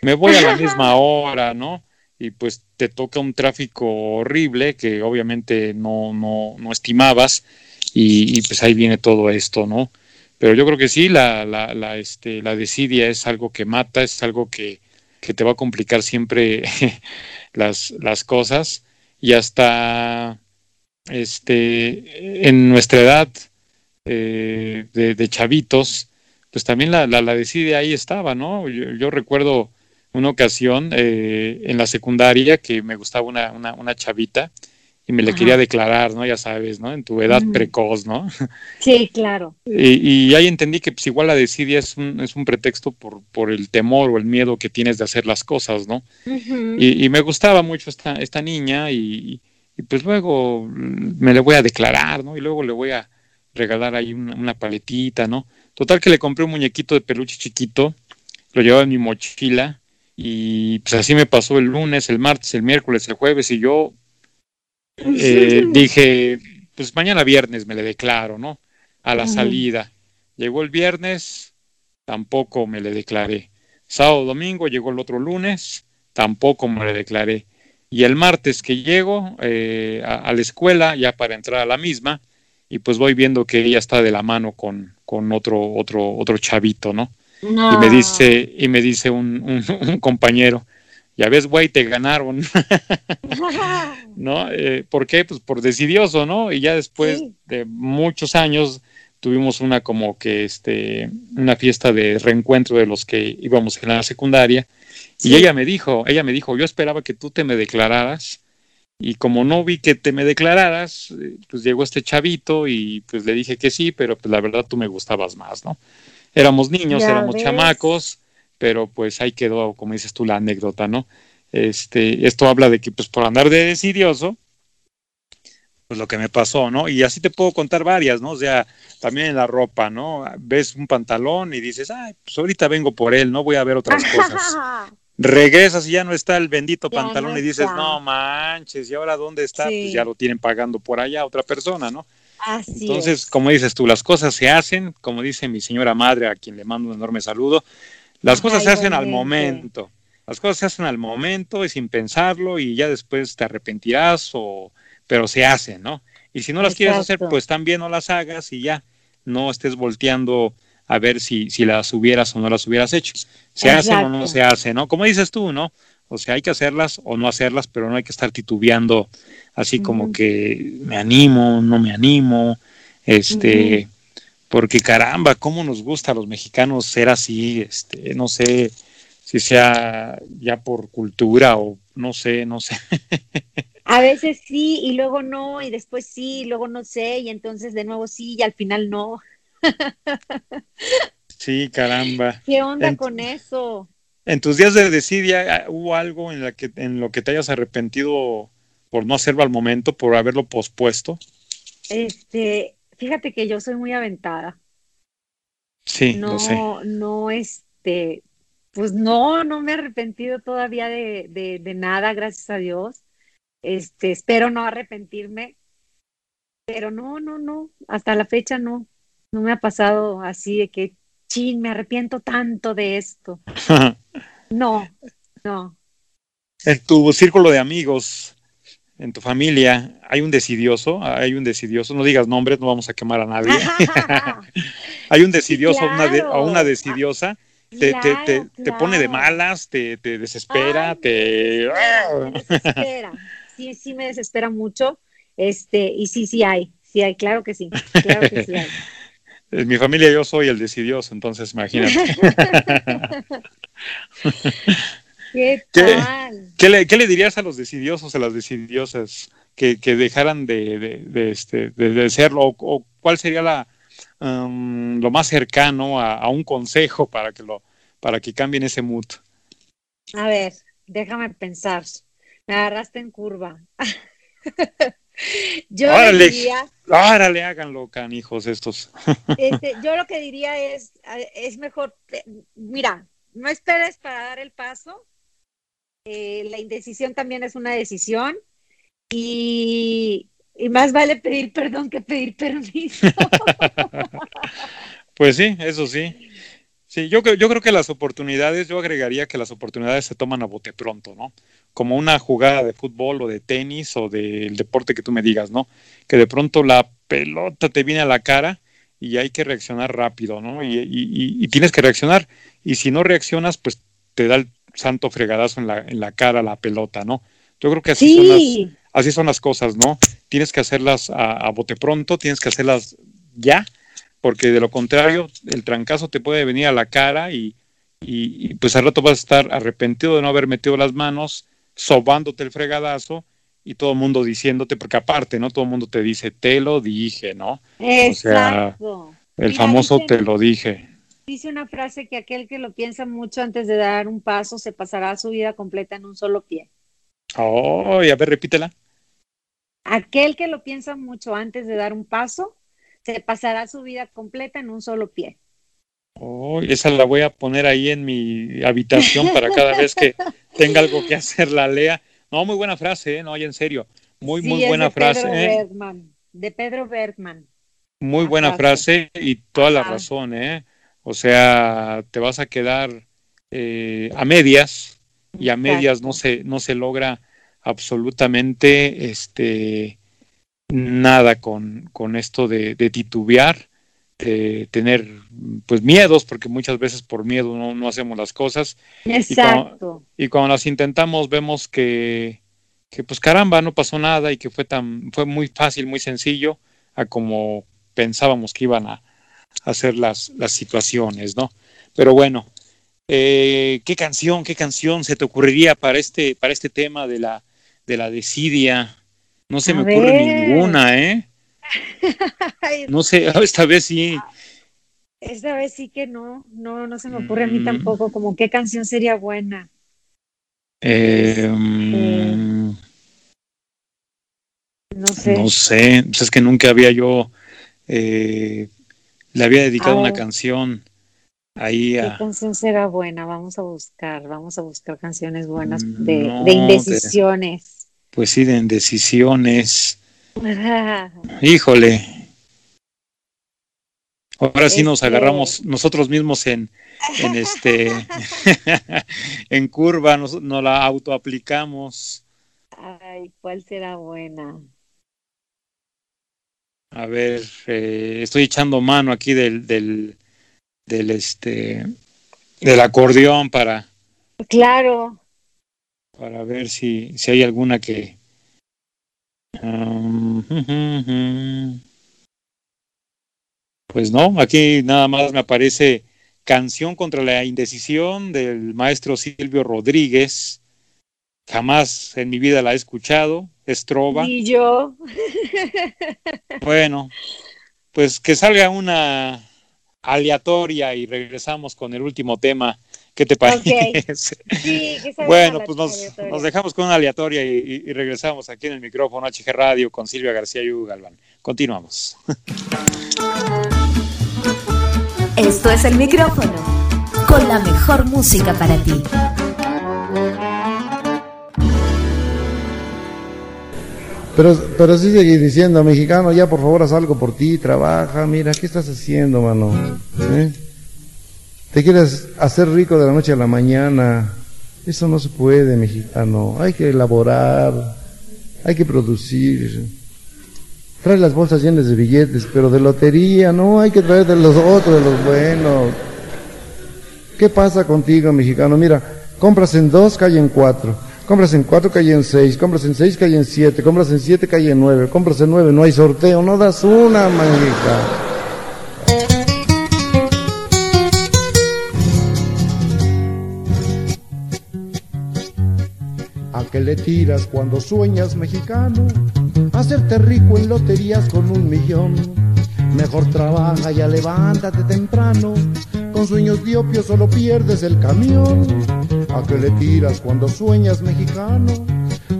me voy a la misma hora, ¿no? Y pues te toca un tráfico horrible que obviamente no, no, no estimabas y, pues ahí viene todo esto, ¿no? Pero yo creo que sí, la, la, la, este, la desidia es algo que mata, es algo que, que te va a complicar siempre las, las cosas y hasta este, en nuestra edad eh, de, chavitos, pues también la, la, la decide ahí estaba, ¿no? Yo, recuerdo una ocasión eh, en la secundaria que me gustaba una, una, una chavita y me le quería declarar, ¿no? Ya sabes, ¿no? En tu edad precoz, ¿no? Sí, claro. Y, y, ahí entendí que pues igual la desidia es un, es un pretexto por, por el temor o el miedo que tienes de hacer las cosas, ¿no? y, y, me gustaba mucho esta, esta niña y, y, pues luego me le voy a declarar, ¿no? Y luego le voy a regalar ahí una, una paletita, ¿no? Total que le compré un muñequito de peluche chiquito, lo llevaba en mi mochila y pues así me pasó el lunes, el martes, el miércoles, el jueves y yo eh, dije, pues mañana viernes me le declaro, ¿no? A la salida. Llegó el viernes, tampoco me le declaré. Sábado, domingo, llegó el otro lunes, tampoco me le declaré. Y el martes que llego eh, a, la escuela, ya para entrar a la misma, y pues voy viendo que ella está de la mano con, con otro, otro, otro chavito, ¿no? Y me dice, y me dice un, un compañero, ya ves, güey, te ganaron. ¿No? Eh, ¿Por qué? Pues por decidioso, ¿no? Y ya después de muchos años tuvimos una como que, este, una fiesta de reencuentro de los que íbamos en la secundaria. Y ella me dijo, ella me dijo, yo esperaba que tú te me declararas. Y como no vi que te me declararas, eh, pues llegó este chavito y pues le dije que sí, pero pues la verdad tú me gustabas más, ¿no? Éramos niños, éramos chamacos pero pues ahí quedó, como dices tú, la anécdota, ¿no? Este, esto habla de que pues por andar de decidioso, pues lo que me pasó, ¿no? Y así te puedo contar varias, ¿no? O sea, también en la ropa, ¿no? Ves un pantalón y dices, ay, pues ahorita vengo por él, no voy a ver otras cosas. regresas y ya no está el bendito pantalón y dices, no manches, ¿y ahora dónde está? Pues ya lo tienen pagando por allá otra persona, ¿no? Así Entonces, como dices tú, las cosas se hacen, como dice mi señora madre, a quien le mando un enorme saludo, las cosas se hacen al momento. Las cosas se hacen al momento y sin pensarlo y ya después te arrepentirás o pero se hacen, ¿no? Y si no las quieres hacer, pues también no las hagas y ya no estés volteando a ver si, si las hubieras o no las hubieras hecho. Se hacen o no se hacen, ¿no? Como dices tú, ¿no? O sea, hay que hacerlas o no hacerlas, pero no hay que estar titubeando así como que me animo, no me animo, este, porque caramba, cómo nos gusta a los mexicanos ser así, este, no sé si sea ya por cultura o no sé, no sé. A veces sí y luego no y después sí y luego no sé y entonces de nuevo sí y al final no. Sí, caramba. ¿Qué onda con eso? En tus días de decidia ah, hubo algo en la que en lo que te hayas arrepentido por no hacerlo al momento, por haberlo pospuesto. Este, fíjate que yo soy muy aventada. Sí, no, lo sé. No, este, pues no, no me he arrepentido todavía de, de, de nada, gracias a Dios. Este, espero no arrepentirme, pero no, no, no, hasta la fecha no, no me ha pasado así de que, chin, me arrepiento tanto de esto. no, no. En tu círculo de amigos, en tu familia, hay un decidioso, hay un decidioso, no digas nombres, no vamos a quemar a nadie. hay un decidioso o una decidiosa te, te, te, pone de malas, te, te desespera, te... Me desespera sí, sí me desespera mucho. Este, y sí, sí hay, sí hay, claro que sí, claro que sí hay. En mi familia yo soy el decidioso, entonces imagínate. ¿Qué, tal? ¿Qué, le, ¿Qué, le, dirías a los decidiosos, a las decidiosas, que, que dejaran de, de, de, este, de serlo? O, cuál sería la, um, lo más cercano a, a, un consejo para que, lo, para que cambien ese mood? A ver, déjame pensar. Me agarraste en curva. yo órale, diría, órale, háganlo, canijos estos. este, yo lo que diría es, es mejor, mira, no esperes para dar el paso. Eh, la indecisión también es una decisión y, y más vale pedir perdón que pedir permiso. pues sí, eso sí. Sí, yo, yo creo que las oportunidades, yo agregaría que las oportunidades se toman a bote pronto, ¿no? Como una jugada de fútbol o de tenis o del deporte que tú me digas, ¿no? Que de pronto la pelota te viene a la cara y hay que reaccionar rápido, ¿no? Y, y, tienes que reaccionar. Y si no reaccionas, pues te da el santo fregadazo en la, en la cara la pelota, ¿no? Yo creo que así, son, las, así son las cosas, ¿no? Tienes que hacerlas a, a bote pronto, tienes que hacerlas ya porque de lo contrario el trancazo te puede venir a la cara y, y, pues al rato vas a estar arrepentido de no haber metido las manos, sobándote el fregadazo y todo el mundo diciéndote, porque aparte, ¿no? Todo el mundo te dice, te lo dije, ¿no? Exacto. O sea, el famoso te lo dije. Dice una frase que aquel que lo piensa mucho antes de dar un paso se pasará su vida completa en un solo pie. Oh, y a ver, repítela. Aquel que lo piensa mucho antes de dar un paso se pasará su vida completa en un solo pie. Oh, esa la voy a poner ahí en mi habitación para cada vez que tenga algo que hacer la lea. No, muy buena frase, ¿eh? no, en serio. Muy, muy buena de frase. Pedro ¿eh? Bergman, de Pedro Bergman. Muy buena frase. y toda la razón, ¿eh? O sea, te vas a quedar eh, a medias y a medias no se, no se logra absolutamente este nada con, con esto de, titubear, de tener pues miedos, porque muchas veces por miedo no, no hacemos las cosas. Exacto. Y cuando, las intentamos vemos que, que, pues caramba, no pasó nada y que fue tan, fue muy fácil, muy sencillo a como pensábamos que iban a hacer las, las situaciones, ¿no? Pero bueno, eh, ¿qué canción, qué canción se te ocurriría para este, para este tema de la, de la desidia? No se me ocurre ninguna, ¿eh? No sé, esta vez sí. Esta vez sí que no, no, no se me ocurre a mí mm. tampoco, como qué canción sería buena. Eh, mm, no sé. No sé, pues es que nunca había yo, eh, le había dedicado una canción ahí ¿Qué canción será buena? Vamos a buscar, vamos a buscar canciones buenas de, indecisiones. pues sí, de indecisiones. Híjole. Ahora sí nos este agarramos nosotros mismos en, en este en curva, nos, nos la autoaplicamos. Ay, ¿cuál será buena? A ver, eh, estoy echando mano aquí del, del, del, este, del acordeón para. Claro. Para ver si, si hay alguna que. Um, pues no, aquí nada más me aparece Canción contra la Indecisión del maestro Silvio Rodríguez. Jamás en mi vida la he escuchado. Estroba. Y yo. Bueno, pues que salga una aleatoria y regresamos con el último tema. ¿Qué te parece? Sí, bueno, pues nos, dejamos con una aleatoria y, regresamos aquí en el micrófono HG Radio con Silvia García y Hugo Galván. Continuamos. Esto es el micrófono con la mejor música para ti. Pero, pero sí seguir diciendo, mexicano, ya por favor haz algo por ti, trabaja, mira, ¿qué estás haciendo, mano? ¿Eh? Te quieres hacer rico de la noche a la mañana. Eso no se puede, mexicano. Hay que elaborar, hay que producir. Trae las bolsas llenas de billetes, pero de lotería, no, hay que traer de los otros, de los buenos. ¿Qué pasa contigo, mexicano? Mira, compras en dos, calle en cuatro. Compras en 4, calle en 6, compras en 6, calle en 7, compras en 7, calle en 9, compras en 9, no hay sorteo, no das una, manguita. ¿A qué le tiras cuando sueñas mexicano? Hacerte rico en loterías con un millón. Mejor trabaja, ya levántate temprano. Con sueños diopios solo pierdes el camión. ¿A qué le tiras cuando sueñas mexicano?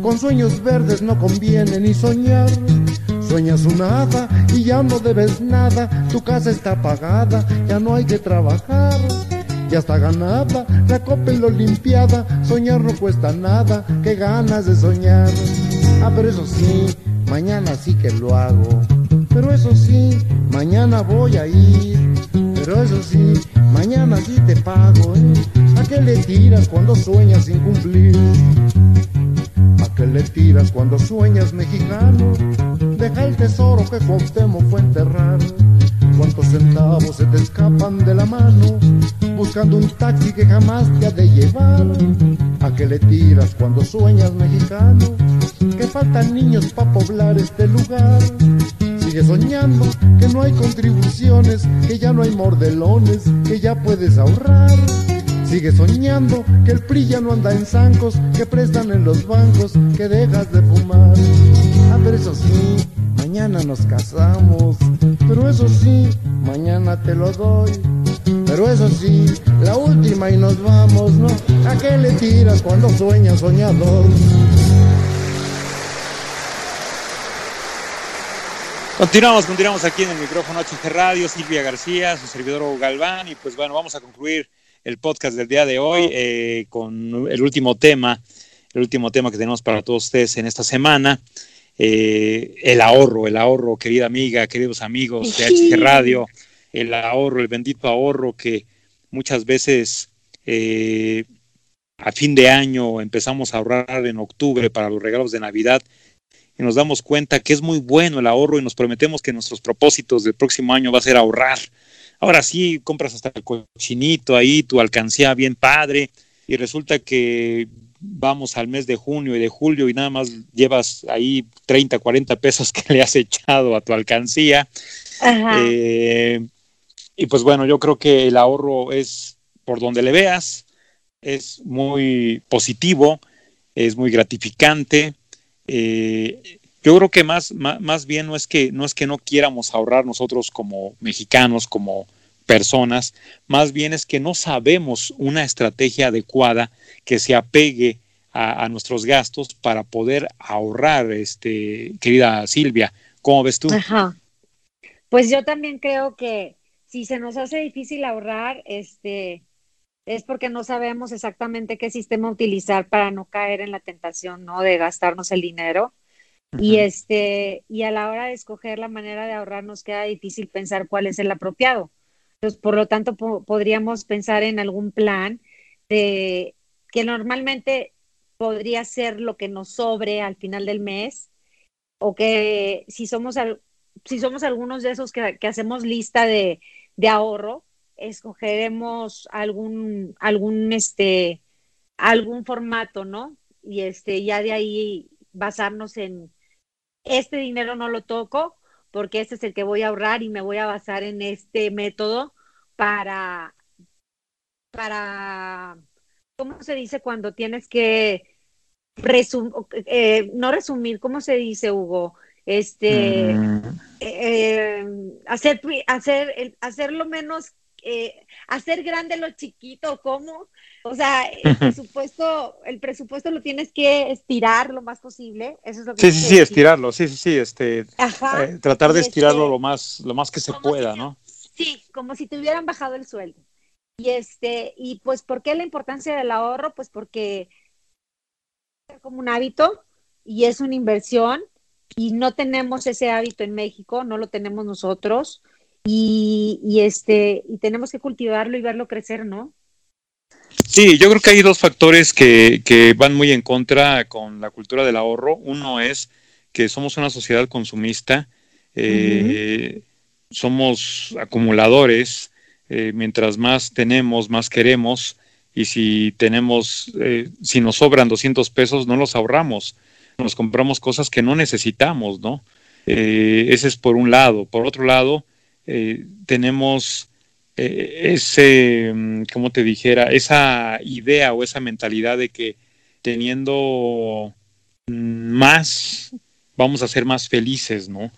Con sueños verdes no conviene ni soñar. Sueñas un nada y ya no debes nada. Tu casa está pagada, ya no hay que trabajar. Ya está ganada la copa en la olimpiada. Soñar no cuesta nada, qué ganas de soñar. Ah, pero eso sí, mañana sí que lo hago. Pero eso sí, mañana voy a ir. Pero eso sí, mañana sí te pago, ¿eh? ¿A qué le tiras cuando sueñas sin cumplir? ¿A qué le tiras cuando sueñas mexicano? Deja el tesoro que Cuauhtémoc fue enterrar. ¿Cuántos centavos se te escapan de la mano? Buscando un taxi que jamás te ha de llevar. ¿A qué le tiras cuando sueñas mexicano? Que faltan niños para poblar este lugar. Sigue soñando que no hay contribuciones, que ya no hay mordelones, que ya puedes ahorrar. Sigue soñando que el PRI ya no anda en zancos, que prestan en los bancos, que dejas de fumar. Ah, pero eso sí, mañana nos casamos. Pero eso sí, mañana te lo doy. Pero eso sí, la última y nos vamos, ¿no? ¿A qué le tiras cuando sueñas soñador? Continuamos, continuamos aquí en el micrófono HG Radio, Silvia García, su servidor Galván, y pues bueno, vamos a concluir el podcast del día de hoy eh, con el último tema, el último tema que tenemos para todos ustedes en esta semana, eh, el ahorro, el ahorro, querida amiga, queridos amigos de HG Radio, el ahorro, el bendito ahorro que muchas veces eh, a fin de año empezamos a ahorrar en octubre para los regalos de Navidad y nos damos cuenta que es muy bueno el ahorro y nos prometemos que nuestros propósitos del próximo año va a ser ahorrar. Ahora sí, compras hasta el cochinito ahí, tu alcancía bien padre, y resulta que vamos al mes de junio y de julio y nada más llevas ahí 30, 40 pesos que le has echado a tu alcancía. Eh, y pues bueno, yo creo que el ahorro es por donde le veas, es muy positivo, es muy gratificante eh, yo creo que más, más, bien no es que, no es que no quieramos ahorrar nosotros como mexicanos, como personas, más bien es que no sabemos una estrategia adecuada que se apegue a, nuestros gastos para poder ahorrar, este, querida Silvia. ¿Cómo ves tú? Ajá. Pues yo también creo que si se nos hace difícil ahorrar, este, es porque no sabemos exactamente qué sistema utilizar para no caer en la tentación, ¿no? De gastarnos el dinero. Y este, y a la hora de escoger la manera de ahorrar nos queda difícil pensar cuál es el apropiado. Entonces, por lo tanto, podríamos pensar en algún plan de que normalmente podría ser lo que nos sobre al final del mes, o que si somos, si somos algunos de esos que hacemos lista de, de ahorro, escogeremos algún, algún, este, algún formato, ¿no? Y este, ya de ahí basarnos en, este dinero no lo toco porque este es el que voy a ahorrar y me voy a basar en este método para, para, ¿cómo se dice cuando tienes que resumir, eh, no resumir, ¿cómo se dice, Hugo? este, mm. eh, hacer, hacer, hacer lo menos, eh, hacer grande lo chiquito, ¿cómo? O sea, el presupuesto, el presupuesto lo tienes que estirar lo más posible, eso es lo que Sí, sí, sí, estirarlo, sí, sí, sí, este, eh, tratar de estirarlo este lo más, lo más que se pueda, ¿no? Sí, como si te hubieran bajado el sueldo. Y este, y pues, ¿por qué la importancia del ahorro? Pues porque es como un hábito y es una inversión y no tenemos ese hábito en México, no lo tenemos nosotros y, este y tenemos que cultivarlo y verlo crecer, ¿no? Sí, yo creo que hay dos factores que, que van muy en contra con la cultura del ahorro. Uno es que somos una sociedad consumista, eh, somos acumuladores, eh, mientras más tenemos, más queremos, y si tenemos, eh, si nos sobran 200 pesos, no los ahorramos nos compramos cosas que no necesitamos, ¿no? Ese es por un lado. Por otro lado, eh, tenemos eh, ese, mm, como te dijera, esa idea o esa mentalidad de que teniendo más, vamos a ser más felices, ¿no?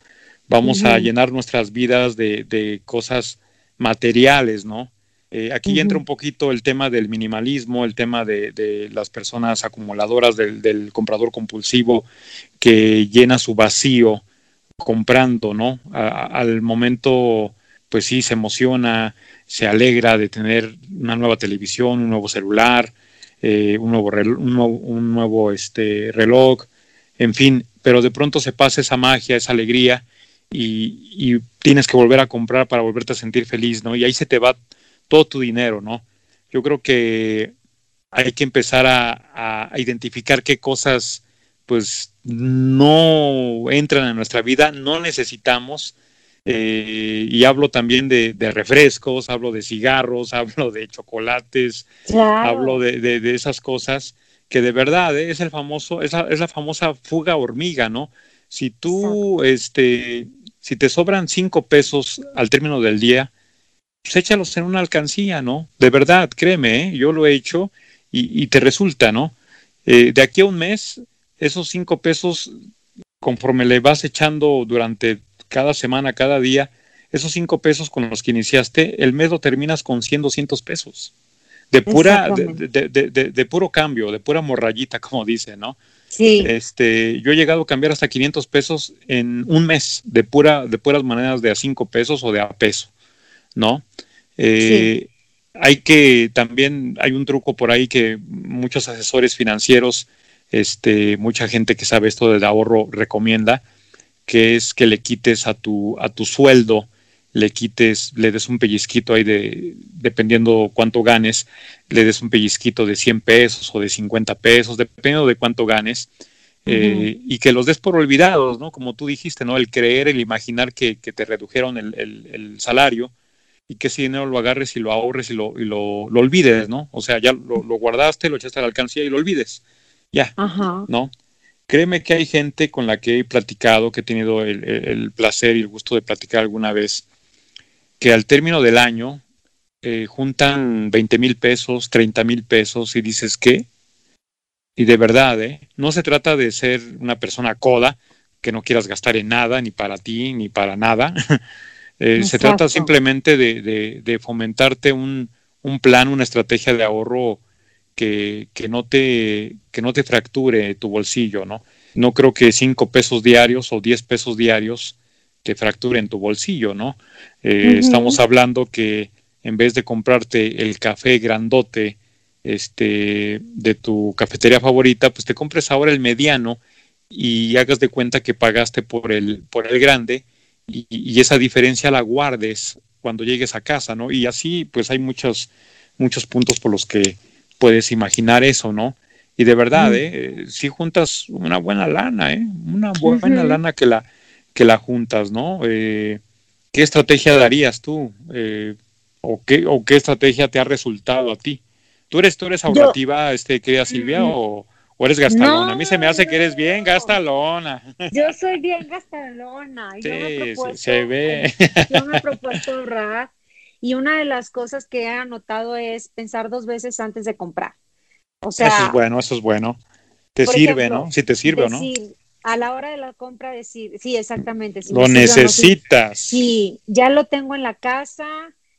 Vamos a llenar nuestras vidas de, de cosas materiales, ¿no? Eh, aquí entra un poquito el tema del minimalismo, el tema de, las personas acumuladoras, del, comprador compulsivo que llena su vacío comprando, ¿no? al momento, pues sí, se emociona, se alegra de tener una nueva televisión, un nuevo celular, eh, un nuevo, un nuevo, este, reloj, en fin, pero de pronto se pasa esa magia, esa alegría y, y, tienes que volver a comprar para volverte a sentir feliz, ¿no? Y ahí se te va todo tu dinero, ¿no? Yo creo que hay que empezar a, identificar qué cosas pues no entran en nuestra vida, no necesitamos. Eh, y hablo también de, refrescos, hablo de cigarros, hablo de chocolates, hablo de, esas cosas que de verdad ¿eh? es el famoso, es la, es la, famosa fuga hormiga, ¿no? Si tú, este, si te sobran cinco pesos al término del día, pues échalos en una alcancía, ¿no? De verdad, créeme, ¿eh? yo lo he hecho y, te resulta, ¿no? Eh, de aquí a un mes, esos cinco pesos, conforme le vas echando durante cada semana, cada día, esos cinco pesos con los que iniciaste, el mes lo terminas con 100, 200 pesos. De pura, de, de, de, puro cambio, de pura morrayita, como dice, ¿no? Sí. Este, yo he llegado a cambiar hasta 500 pesos en un mes, de pura, de puras maneras de a cinco pesos o de a peso. ¿no? Eh, hay que también, hay un truco por ahí que muchos asesores financieros, este, mucha gente que sabe esto del ahorro recomienda, que es que le quites a tu, a tu sueldo, le quites, le des un pellizquito ahí de, dependiendo cuánto ganes, le des un pellizquito de 100 pesos o de 50 pesos, dependiendo de cuánto ganes, eh, y que los des por olvidados, ¿no? Como tú dijiste, ¿no? El creer, el imaginar que, te redujeron el, el salario, y que ese dinero lo agarres y lo ahorres y lo, y lo, lo olvides, ¿no? O sea, ya lo, guardaste, lo echaste a la alcancía y lo olvides. Ya, ¿no? Créeme que hay gente con la que he platicado, que he tenido el, placer y el gusto de platicar alguna vez, que al término del año eh, juntan 20 mil pesos, 30 mil pesos y dices, ¿qué? Y de verdad, ¿eh? No se trata de ser una persona coda, que no quieras gastar en nada, ni para ti, ni para nada. Eh, se trata simplemente de, fomentarte un, plan, una estrategia de ahorro que, no te, que no te fracture tu bolsillo, ¿no? No creo que cinco pesos diarios o diez pesos diarios te fracture en tu bolsillo, ¿no? Eh, estamos hablando que en vez de comprarte el café grandote este, de tu cafetería favorita, pues te compres ahora el mediano y hagas de cuenta que pagaste por el, por el grande y, esa diferencia la guardes cuando llegues a casa, ¿no? Y así pues hay muchos, muchos puntos por los que puedes imaginar eso, ¿no? Y de verdad, ¿eh? Si juntas una buena lana, ¿eh? Una buena lana que la, que la juntas, ¿no? Eh, ¿Qué estrategia darías tú? Eh, o, qué, ¿O qué estrategia te ha resultado a ti? ¿Tú eres, tú eres ahorrativa, este, querida Silvia, o, eres gastalona? a mí se me hace que eres bien gastalona. Yo soy bien gastalona. Sí, se ve. Yo me he propuesto ahorrar y una de las cosas que he anotado es pensar dos veces antes de comprar. O sea, eso es bueno, eso es bueno. Te sirve, ¿no? Si te sirve, ¿no? A la hora de la compra decir, sí, exactamente. lo necesitas. sí, ya lo tengo en la casa,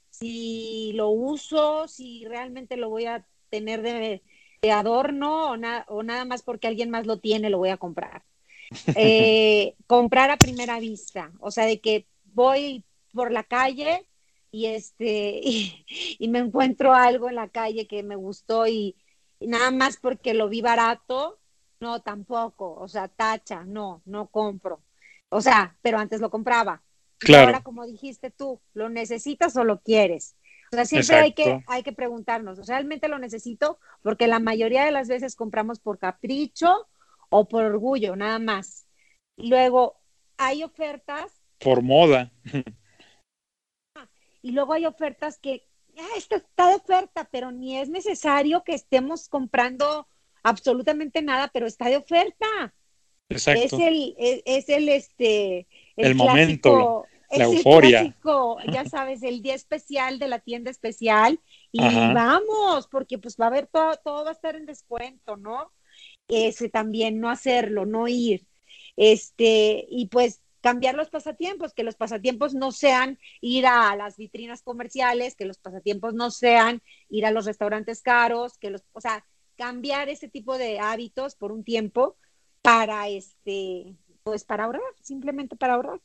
si lo uso, si realmente lo voy a tener de, adorno o, o, nada más porque alguien más lo tiene, lo voy a comprar. Eh, comprar a primera vista, o sea, de que voy por la calle y este y me encuentro algo en la calle que me gustó y, nada más porque lo vi barato, no, tampoco, o sea, tacha, no, no compro. O sea, pero antes lo compraba. Claro. ahora, como dijiste tú, ¿lo necesitas o lo quieres? O sea, siempre hay que, hay que preguntarnos, ¿realmente lo necesito? Porque la mayoría de las veces compramos por capricho o por orgullo, nada más. Luego, hay ofertas. Por moda. Y luego hay ofertas que ah, esto está de oferta, pero ni es necesario que estemos comprando absolutamente nada, pero está de oferta. Exacto. Es el, es, el este el, momento, la euforia. ya sabes, el día especial de la tienda especial y vamos, porque pues va a haber todo, todo va a estar en descuento, ¿no? Ese también, no hacerlo, no ir. Este, y pues cambiar los pasatiempos, que los pasatiempos no sean ir a las vitrinas comerciales, que los pasatiempos no sean ir a los restaurantes caros, que los, o sea, cambiar ese tipo de hábitos por un tiempo para este, pues para ahorrar, simplemente para ahorrar.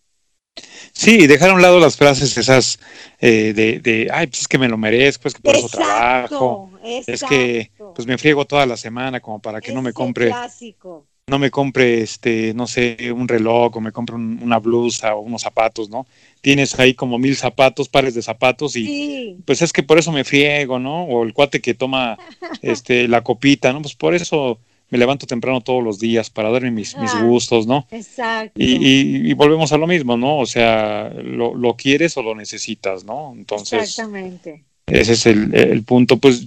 Sí, dejar a un lado las frases esas eh, de, de, ay, pues es que me lo merezco, es que por eso trabajo, es que pues me friego toda la semana como para que no me compre clásico no me compre, este, no sé, un reloj o me compre una blusa o unos zapatos, ¿no? Tienes ahí como mil zapatos, pares de zapatos y pues es que por eso me friego, ¿no? O el cuate que toma este, la copita, ¿no? Pues por eso me levanto temprano todos los días para darme mis, mis ah, gustos, ¿no? Exacto. Y, volvemos a lo mismo, ¿no? O sea, lo, lo quieres o lo necesitas, ¿no? Entonces, Exactamente. Ese es el, el punto. Pues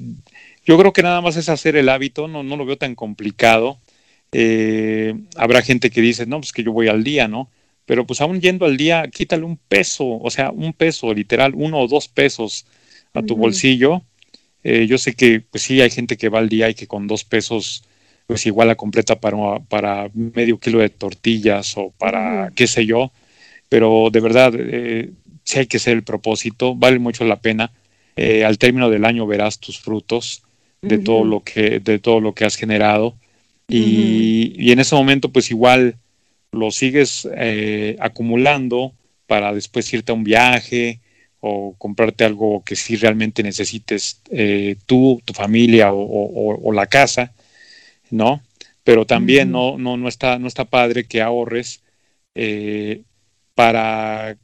yo creo que nada más es hacer el hábito, no, no lo veo tan complicado eh, habrá gente que dice, no, pues que yo voy al día, ¿no? Pero pues aún yendo al día, quítale un peso, o sea, un peso, literal, uno o dos pesos a tu bolsillo. Eh, yo sé que, pues sí, hay gente que va al día y que con dos pesos, pues igual la completa para, para medio kilo de tortillas o para qué sé yo. Pero de verdad, eh, sí hay que ser el propósito, vale mucho la pena. Eh, al término del año verás tus frutos de todo lo que, de todo lo que has generado y, en ese momento pues igual lo sigues eh, acumulando para después irte a un viaje o comprarte algo que sí realmente necesites eh, tú, tu familia o, la casa, ¿no? Pero también no, no, no, está, no está padre que ahorres eh, para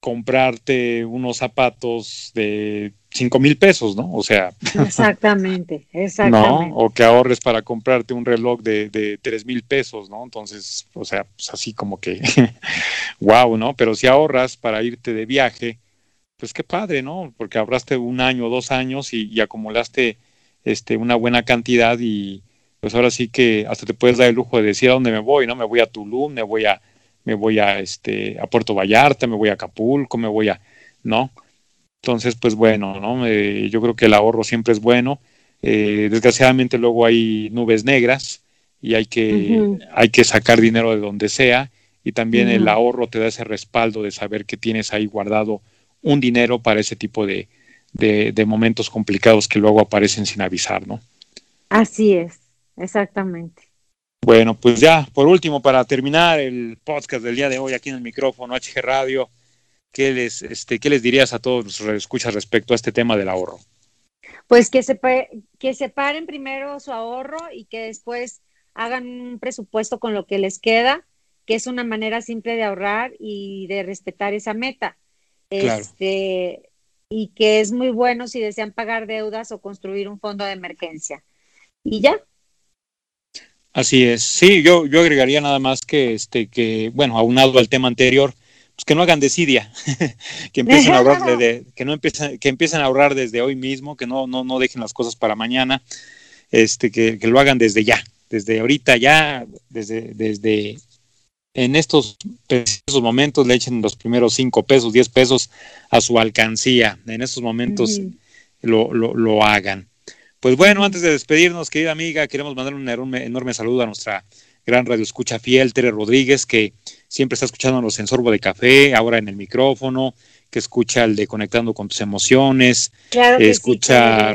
comprarte unos zapatos de cinco mil pesos, ¿no? O sea. Exactamente, exactamente. ¿no? O que ahorres para comprarte un reloj de, de tres mil pesos, ¿no? Entonces, o sea, pues así como que, wow, ¿no? Pero si ahorras para irte de viaje, pues qué padre, ¿no? Porque ahorraste un año, o dos años y, acumulaste este, una buena cantidad y pues ahora sí que hasta te puedes dar el lujo de decir a dónde me voy, ¿no? Me voy a Tulum, me voy a, me voy a, este, a Puerto Vallarta, me voy a Acapulco, me voy a, ¿no? Entonces, pues bueno, ¿no? Eh, yo creo que el ahorro siempre es bueno. Eh, desgraciadamente luego hay nubes negras y hay que, hay que sacar dinero de donde sea y también el ahorro te da ese respaldo de saber que tienes ahí guardado un dinero para ese tipo de, de, momentos complicados que luego aparecen sin avisar, ¿no? Así es, exactamente. Bueno, pues ya, por último, para terminar el podcast del día de hoy aquí en el micrófono HG Radio, ¿qué les, este, ¿qué les dirías a todos los escuchas respecto a este tema del ahorro? Pues que, se, que separen primero su ahorro y que después hagan un presupuesto con lo que les queda, que es una manera simple de ahorrar y de respetar esa meta. Este, y que es muy bueno si desean pagar deudas o construir un fondo de emergencia. Y ya. Así es. Sí, yo, yo agregaría nada más que, este, que, bueno, aunado al tema anterior, pues que no hagan desidia, que empiecen a ahorrar de, que no empiecen, que empiecen a ahorrar desde hoy mismo, que no, no, no dejen las cosas para mañana, este, que, que lo hagan desde ya, desde ahorita ya, desde, desde en estos precisos momentos le echen los primeros cinco pesos, diez pesos a su alcancía. En estos momentos lo, lo, hagan. Pues bueno, antes de despedirnos, querida amiga, queremos mandar un enorme, saludo a nuestra gran radio escucha fiel, Tere Rodríguez, que siempre está escuchándonos en Sorbo de Café, ahora en el micrófono, que escucha el de Conectando con tus emociones, claro que escucha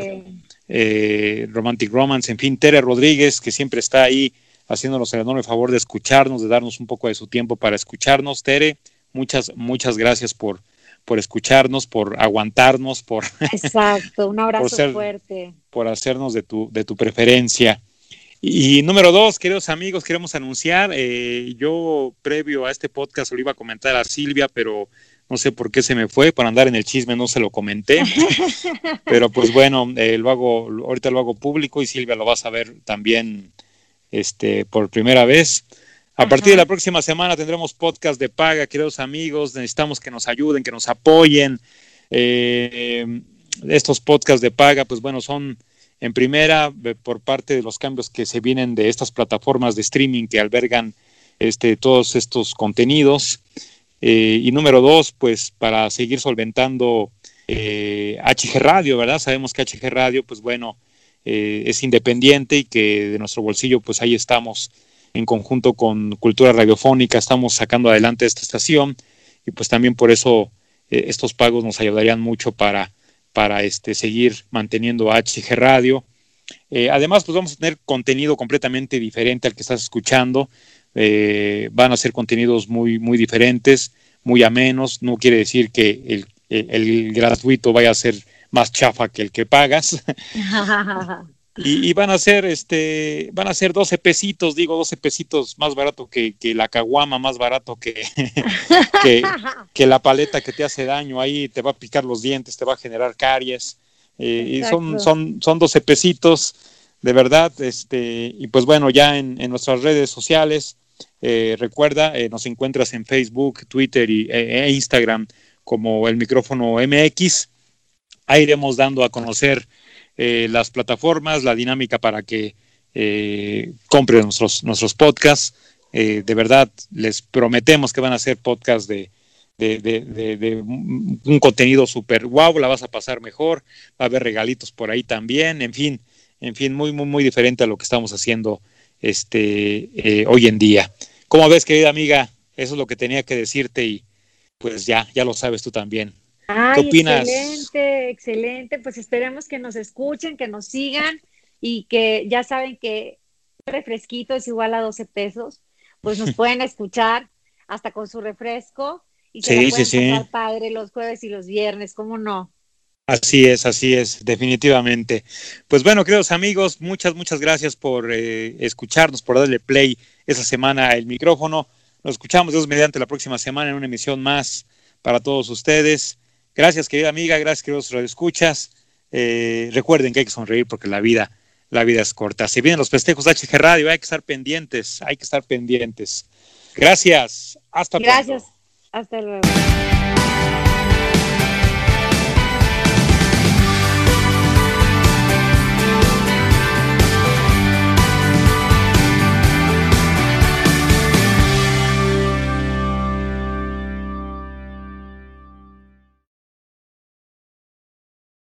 eh, Romantic Romance, en fin, Tere Rodríguez, que siempre está ahí haciéndonos el enorme favor de escucharnos, de darnos un poco de su tiempo para escucharnos. Tere, muchas, muchas gracias por, por escucharnos, por aguantarnos, por... Exacto, un abrazo fuerte. Por hacernos de tu, de tu preferencia. Y, número dos, queridos amigos, queremos anunciar, eh, yo previo a este podcast lo iba a comentar a Silvia, pero no sé por qué se me fue, para andar en el chisme no se lo comenté, pero pues bueno, eh, lo hago, ahorita lo hago público y Silvia lo va a saber también este, por primera vez. A partir de la próxima semana tendremos podcast de paga, queridos amigos. Necesitamos que nos ayuden, que nos apoyen. Eh, estos podcasts de paga, pues bueno, son en primera por parte de los cambios que se vienen de estas plataformas de streaming que albergan este, todos estos contenidos. Eh, y número dos, pues para seguir solventando HG eh, Radio, ¿verdad? Sabemos que HG Radio, pues bueno, eh, es independiente y que de nuestro bolsillo pues ahí estamos en conjunto con Cultura Radiofónica, estamos sacando adelante esta estación y pues también por eso eh, estos pagos nos ayudarían mucho para, para este, seguir manteniendo HG Radio. Eh, además, pues vamos a tener contenido completamente diferente al que estás escuchando. van a ser contenidos muy, muy diferentes, muy amenos. No quiere decir que el, el gratuito vaya a ser más chafa que el que pagas. y, van a ser este, van a ser 12 pesitos, digo 12 pesitos más barato que, la caguama, más barato que, que, la paleta que te hace daño, ahí te va a picar los dientes, te va a generar caries. Eh, y son, son, son 12 pesitos, de verdad, este, y pues bueno, ya en, nuestras redes sociales, eh, recuerda, eh, nos encuentras en Facebook, Twitter y, e, e Instagram como el micrófono MX Ahí iremos dando a conocer eh, las plataformas, la dinámica para que eh, compren nuestros, nuestros podcasts. Eh, de verdad, les prometemos que van a ser podcasts de, un contenido súper guau, la vas a pasar mejor, va a haber regalitos por ahí también, en fin, en fin, muy, muy, muy diferente a lo que estamos haciendo este, hoy en día. ¿Cómo ves, querida amiga? Eso es lo que tenía que decirte y pues ya, ya lo sabes tú también. ¿Qué opinas? Excelente, excelente. Pues esperemos que nos escuchen, que nos sigan y que ya saben que refresquito es igual a 12 pesos. Pues nos pueden escuchar hasta con su refresco y se sí, pueden sí, pasar padre los jueves y los viernes, ¿cómo no? Así es, así es, definitivamente. Pues bueno, queridos amigos, muchas, muchas gracias por eh, escucharnos, por darle play esa semana el micrófono. Nos escuchamos Dios mediante la próxima semana en una emisión más para todos ustedes. Gracias, querida amiga, gracias, queridos radioescuchas. Eh, recuerden que hay que sonreír porque la vida, la vida es corta. Se vienen los festejos de HG Radio, hay que estar pendientes, hay que estar pendientes. Gracias, hasta. Gracias, hasta luego.